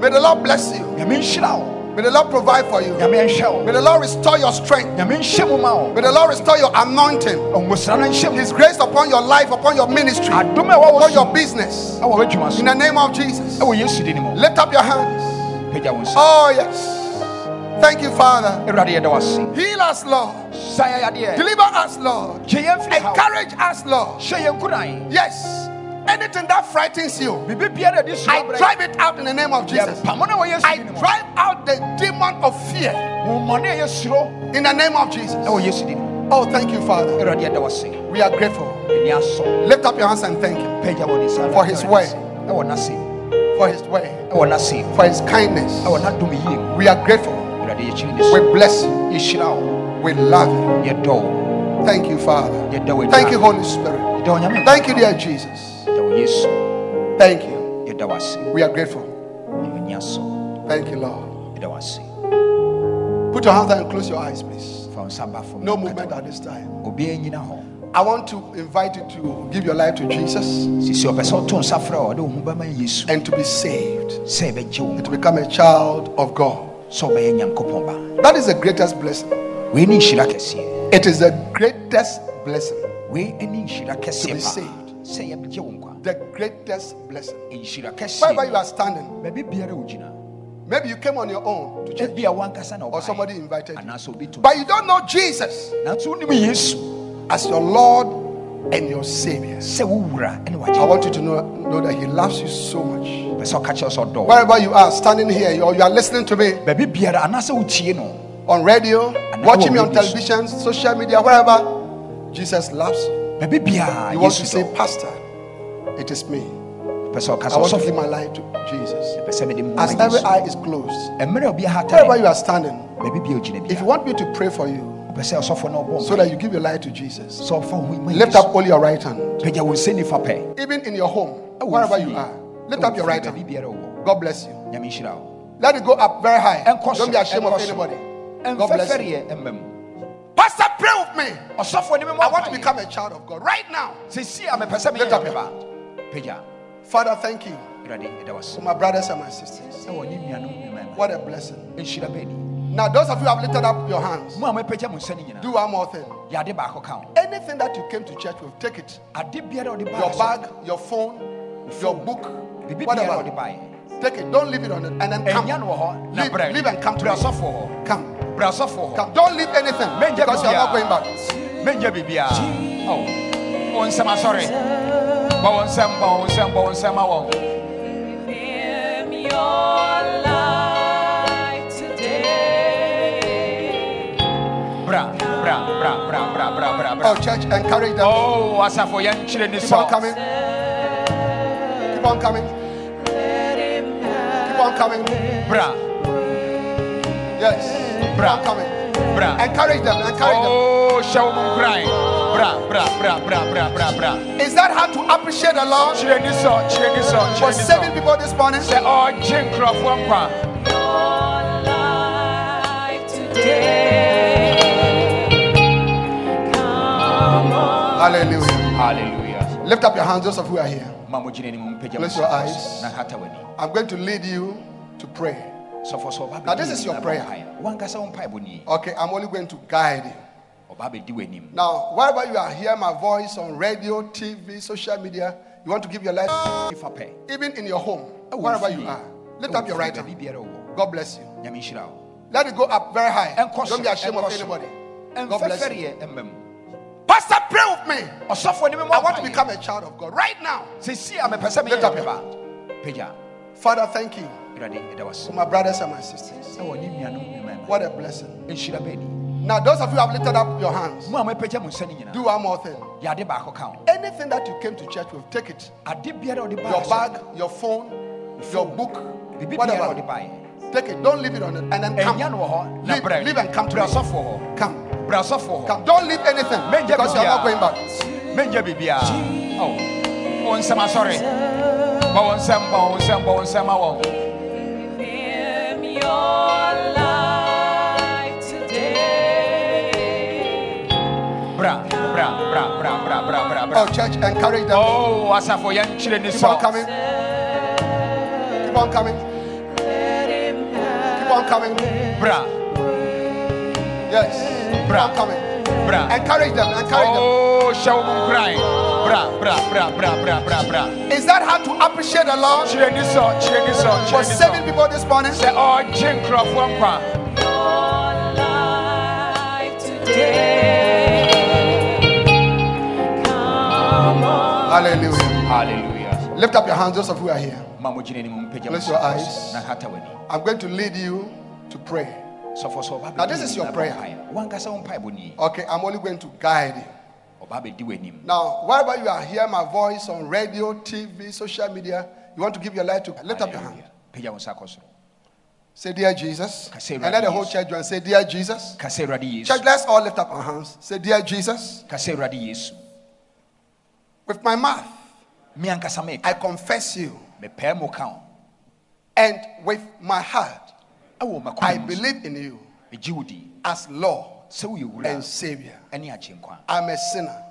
May the Lord bless you. nyame nhyira wo May the Lord provide for you. May the Lord restore your strength. nyame nhyɛ mu ma wo May the Lord restore your anointing. His grace upon your life, upon your ministry, adom a ɛwɔ upon your business. ɛwɔ w'adwuma so In the name of Jesus. ɛwɔ yesu din mu Lift up your hands. pagya wo nsa Oh, yes. Thank you, Father. awurade yɛda wo ase Heal us, Lord. sa yɛ yadeɛ Deliver us, Lord. gye yɛn firi haw Encourage us, Lord. hyɛ yɛn nkuran Yes. Anything that frightens you, biribi biara a ɛde I drive it out in the name of Jesus. yɛpamo no wɔ yesu I drive out the demon of fear wo mmɔne a yɛsuro in the name of Jesus. ɛwɔ yesu din mu Oh, thank you, Father. awurade yɛda wo ase We are grateful. Lift up your hands and thank Him pagya wɔ ne nsa For his way. for His way, for His kindness. ɛwɔ n'adom yie mu We are grateful. awurade yɛkyiri ne so We bless you. We love you. Thank you, Father. Thank you, Holy Spirit. yɛda wo nyame Thank you, dear Jesus. Thank you. We are grateful. Thank you, Lord. Put your hands and close your eyes, please. No movement at this time. I want to invite you to give your life to Jesus and to be saved and to become a child of God. That is the greatest blessing. It is the greatest blessing to be saved sɛ yɛbɛgye wo nkwa The greatest blessing. Wherever you are standing, baabi biara wo gyina maybe you came on your own to church, ebi a wankasa na or somebody invited you. anaasɛ obi to but you don't know Jesus nanso wonim yesu as your Lord and your Savior. sɛ wowura ɛne I want you to know, know that He loves you so much. pɛ sɛ ɔka kyerɛ sɛ. Wherever you are standing here, or you are listening to me baabi biara anaasɛ wotie no on radio, watching me on television, social media, wherever, Jesus loves you. You want to say, Pastor, it is me. I want to give my life to Jesus. As every eye is closed, wherever you are standing, if you want me to pray for you, so that you give your life to Jesus, lift up all your right hand. Even in your home, wherever you are, lift up your right hand. God bless you. Let it go up very high. Don't be ashamed of anybody. God bless you. Pastor, pray with me. I want to become a child of God right now. Lift up your hand pagya Father, thank you awurade ɛda wase for my brothers and my sisters. sɛ wɔne nuanom nnwuma What a blessing. Now, those of you who have lifted up your hands, mo a mopagya mo nsa no nyinaa do one more thing. yɛade baako ka ho Anything that you came to church with, take it. ade biara a ɔde Your bag, your phone, your book, biribi biara a whatever. Take it. Don't leave it on it. And then come. ɛnya no wɔ hɔ na Leave, leave and come to me. Come. brɛ ɔsɔfoɔ hɔ Come. Don't leave anything because you are not going back. biribiaa Oh, oh wo Bawo nsɛm bawo nsɛm bawo nsɛm awɔ. Bra, bra, bra, bra, bra, bra, bra, bra. Oh, church, encourage them. Oh, asafo yɛn kyerɛ ni sɔ. Keep on coming. Keep on coming. Keep on coming. Bra. Yes. Bra. Keep on coming bra. Encourage them. Encourage oh, them. Oh, cry. Bra, bra, bra, bra, bra, bra, bra. Is that how to appreciate the Lord? Cheer this up, cheer this up, cheer For this seven up. people this morning. Say, oh, Jim Croft, one pound. Your life today. Come on. Hallelujah. Hallelujah. Lift up your hands, those of who are here. Bless your eyes. I'm going to lead you to pray sɔfo sɛ ɔba Now, this is your prayer. bɔ mpaeɛ. wankasa wo mpaebɔ nie Okay, I'm only going to guide you. ɔba bɛdi w'anim Now, wherever you are, hear my voice on radio, TV, social media, you want to give your life, even in your home, oh, wherever you are. Lift up oh, your right hand. God bless you. nyame nhyira wo Let it go up very high. Don't be ashamed of anybody. God bless you. fɛreɛ ɛmma mu Pastor, pray with me. ɔsɔfo ne me I want to become a child of God right now. sɛsi a mepɛ sɛ Lift up your pagya Father, thank you my brothers and my sisters. What a blessing. Now, those of you who have lifted up your hands, do one more thing. Anything that you came to church with, take it. Your bag, your phone, your book, whatever. Take it. Don't leave it on it. And then come. Leave, leave and come to me. Come. Come. Don't leave anything because you are not going back. Oh. Onsema sorry. Bawonsem, bawonsem, bawonsem, bawonsem. Oh, church, encourage them. oh asafo yɛnkyerɛ ni Keep on coming. Keep on coming. Keep on coming. bra Yes. Keep Bra. on coming bra. Encourage them, encourage them. Oh, show them cry. Bra, bra, bra, bra, bra, bra, bra. Is that how to appreciate the Lord? Cheer this up, cheer this up, For seven people this morning. Say, oh, Jim Croft, one part. Hallelujah. Hallelujah. Lift up your hands, those of who are here. Close your eyes. I'm going to lead you to pray sɔfo sɛ ɔba Now, this is your prayer. mpaeɛ. wankasa wo mpaebɔ nie Okay, I'm only going to guide you. ɔba bɛdi w'anim Now, wherever you are, hear my voice on radio, TV, social media, you want to give your life to lift up your hand. Hallelujah. pagya wo nsa kɔ soro Say, Dear Jesus. And let the whole church join. Say, Dear Jesus. Church, let's all lift up our hands. Say, Dear Jesus. ka sɛ awurade With my mouth, me ankasa me I confess you. mepɛɛ mu ka And with my heart, I makoma mu so believe in you megye wo di as Lord sɛ woyɛ wura and Savior. I'm a sinner.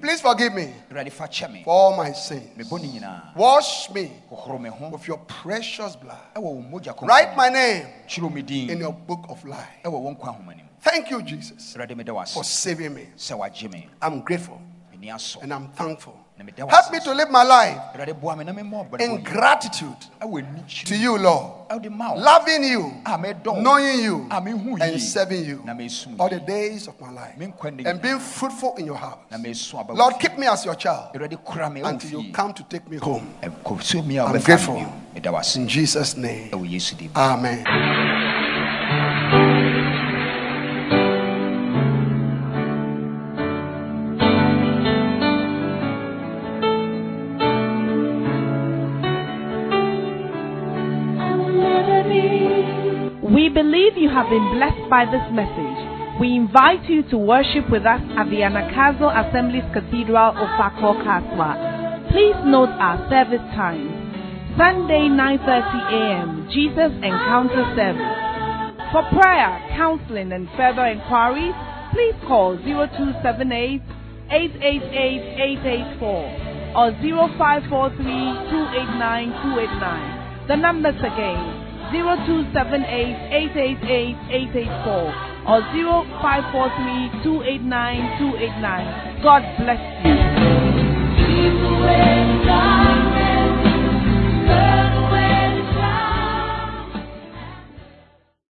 Please forgive me awurade fa kyɛ for all my sins. mebɔ ne nyinaa Wash me hohoro me ho with your precious blood. ɛwɔ wo mogya kronkron Write my name in your book of life. ɛwɔ wo nkwa ahoma nim Thank you, Jesus, awurade meda wo for saving me. sɛ wagye me I'm grateful and I'm thankful. Na meda wo Help me to live my life awurade boa me na memmɔ in gratitude to you, Lord. ɛwode ma wo Loving you, a medɔ wo knowing you, and serving you all the days of my life. me nkwa nne And being fruitful in your house. na mesu aba wo Lord, keep me as your child awurade kora me ɛwɔ until you come to take me home. ɛkɔsuo mi a I'm grateful. me bio meda wo ase In Jesus' name. ɛwɔ yesu din mu Amen. Have been blessed by this message. We invite you to worship with us at the Anagkazo Assemblies Cathedral of Fakor Kaswa. Please note our service times. Sunday 9:30 a.m. Jesus Encounter Service. For prayer, counseling and further inquiries, please call 0278 888 884 or 0543 289 289. The numbers again 0278-888-884 or 0543-289-289. God bless you.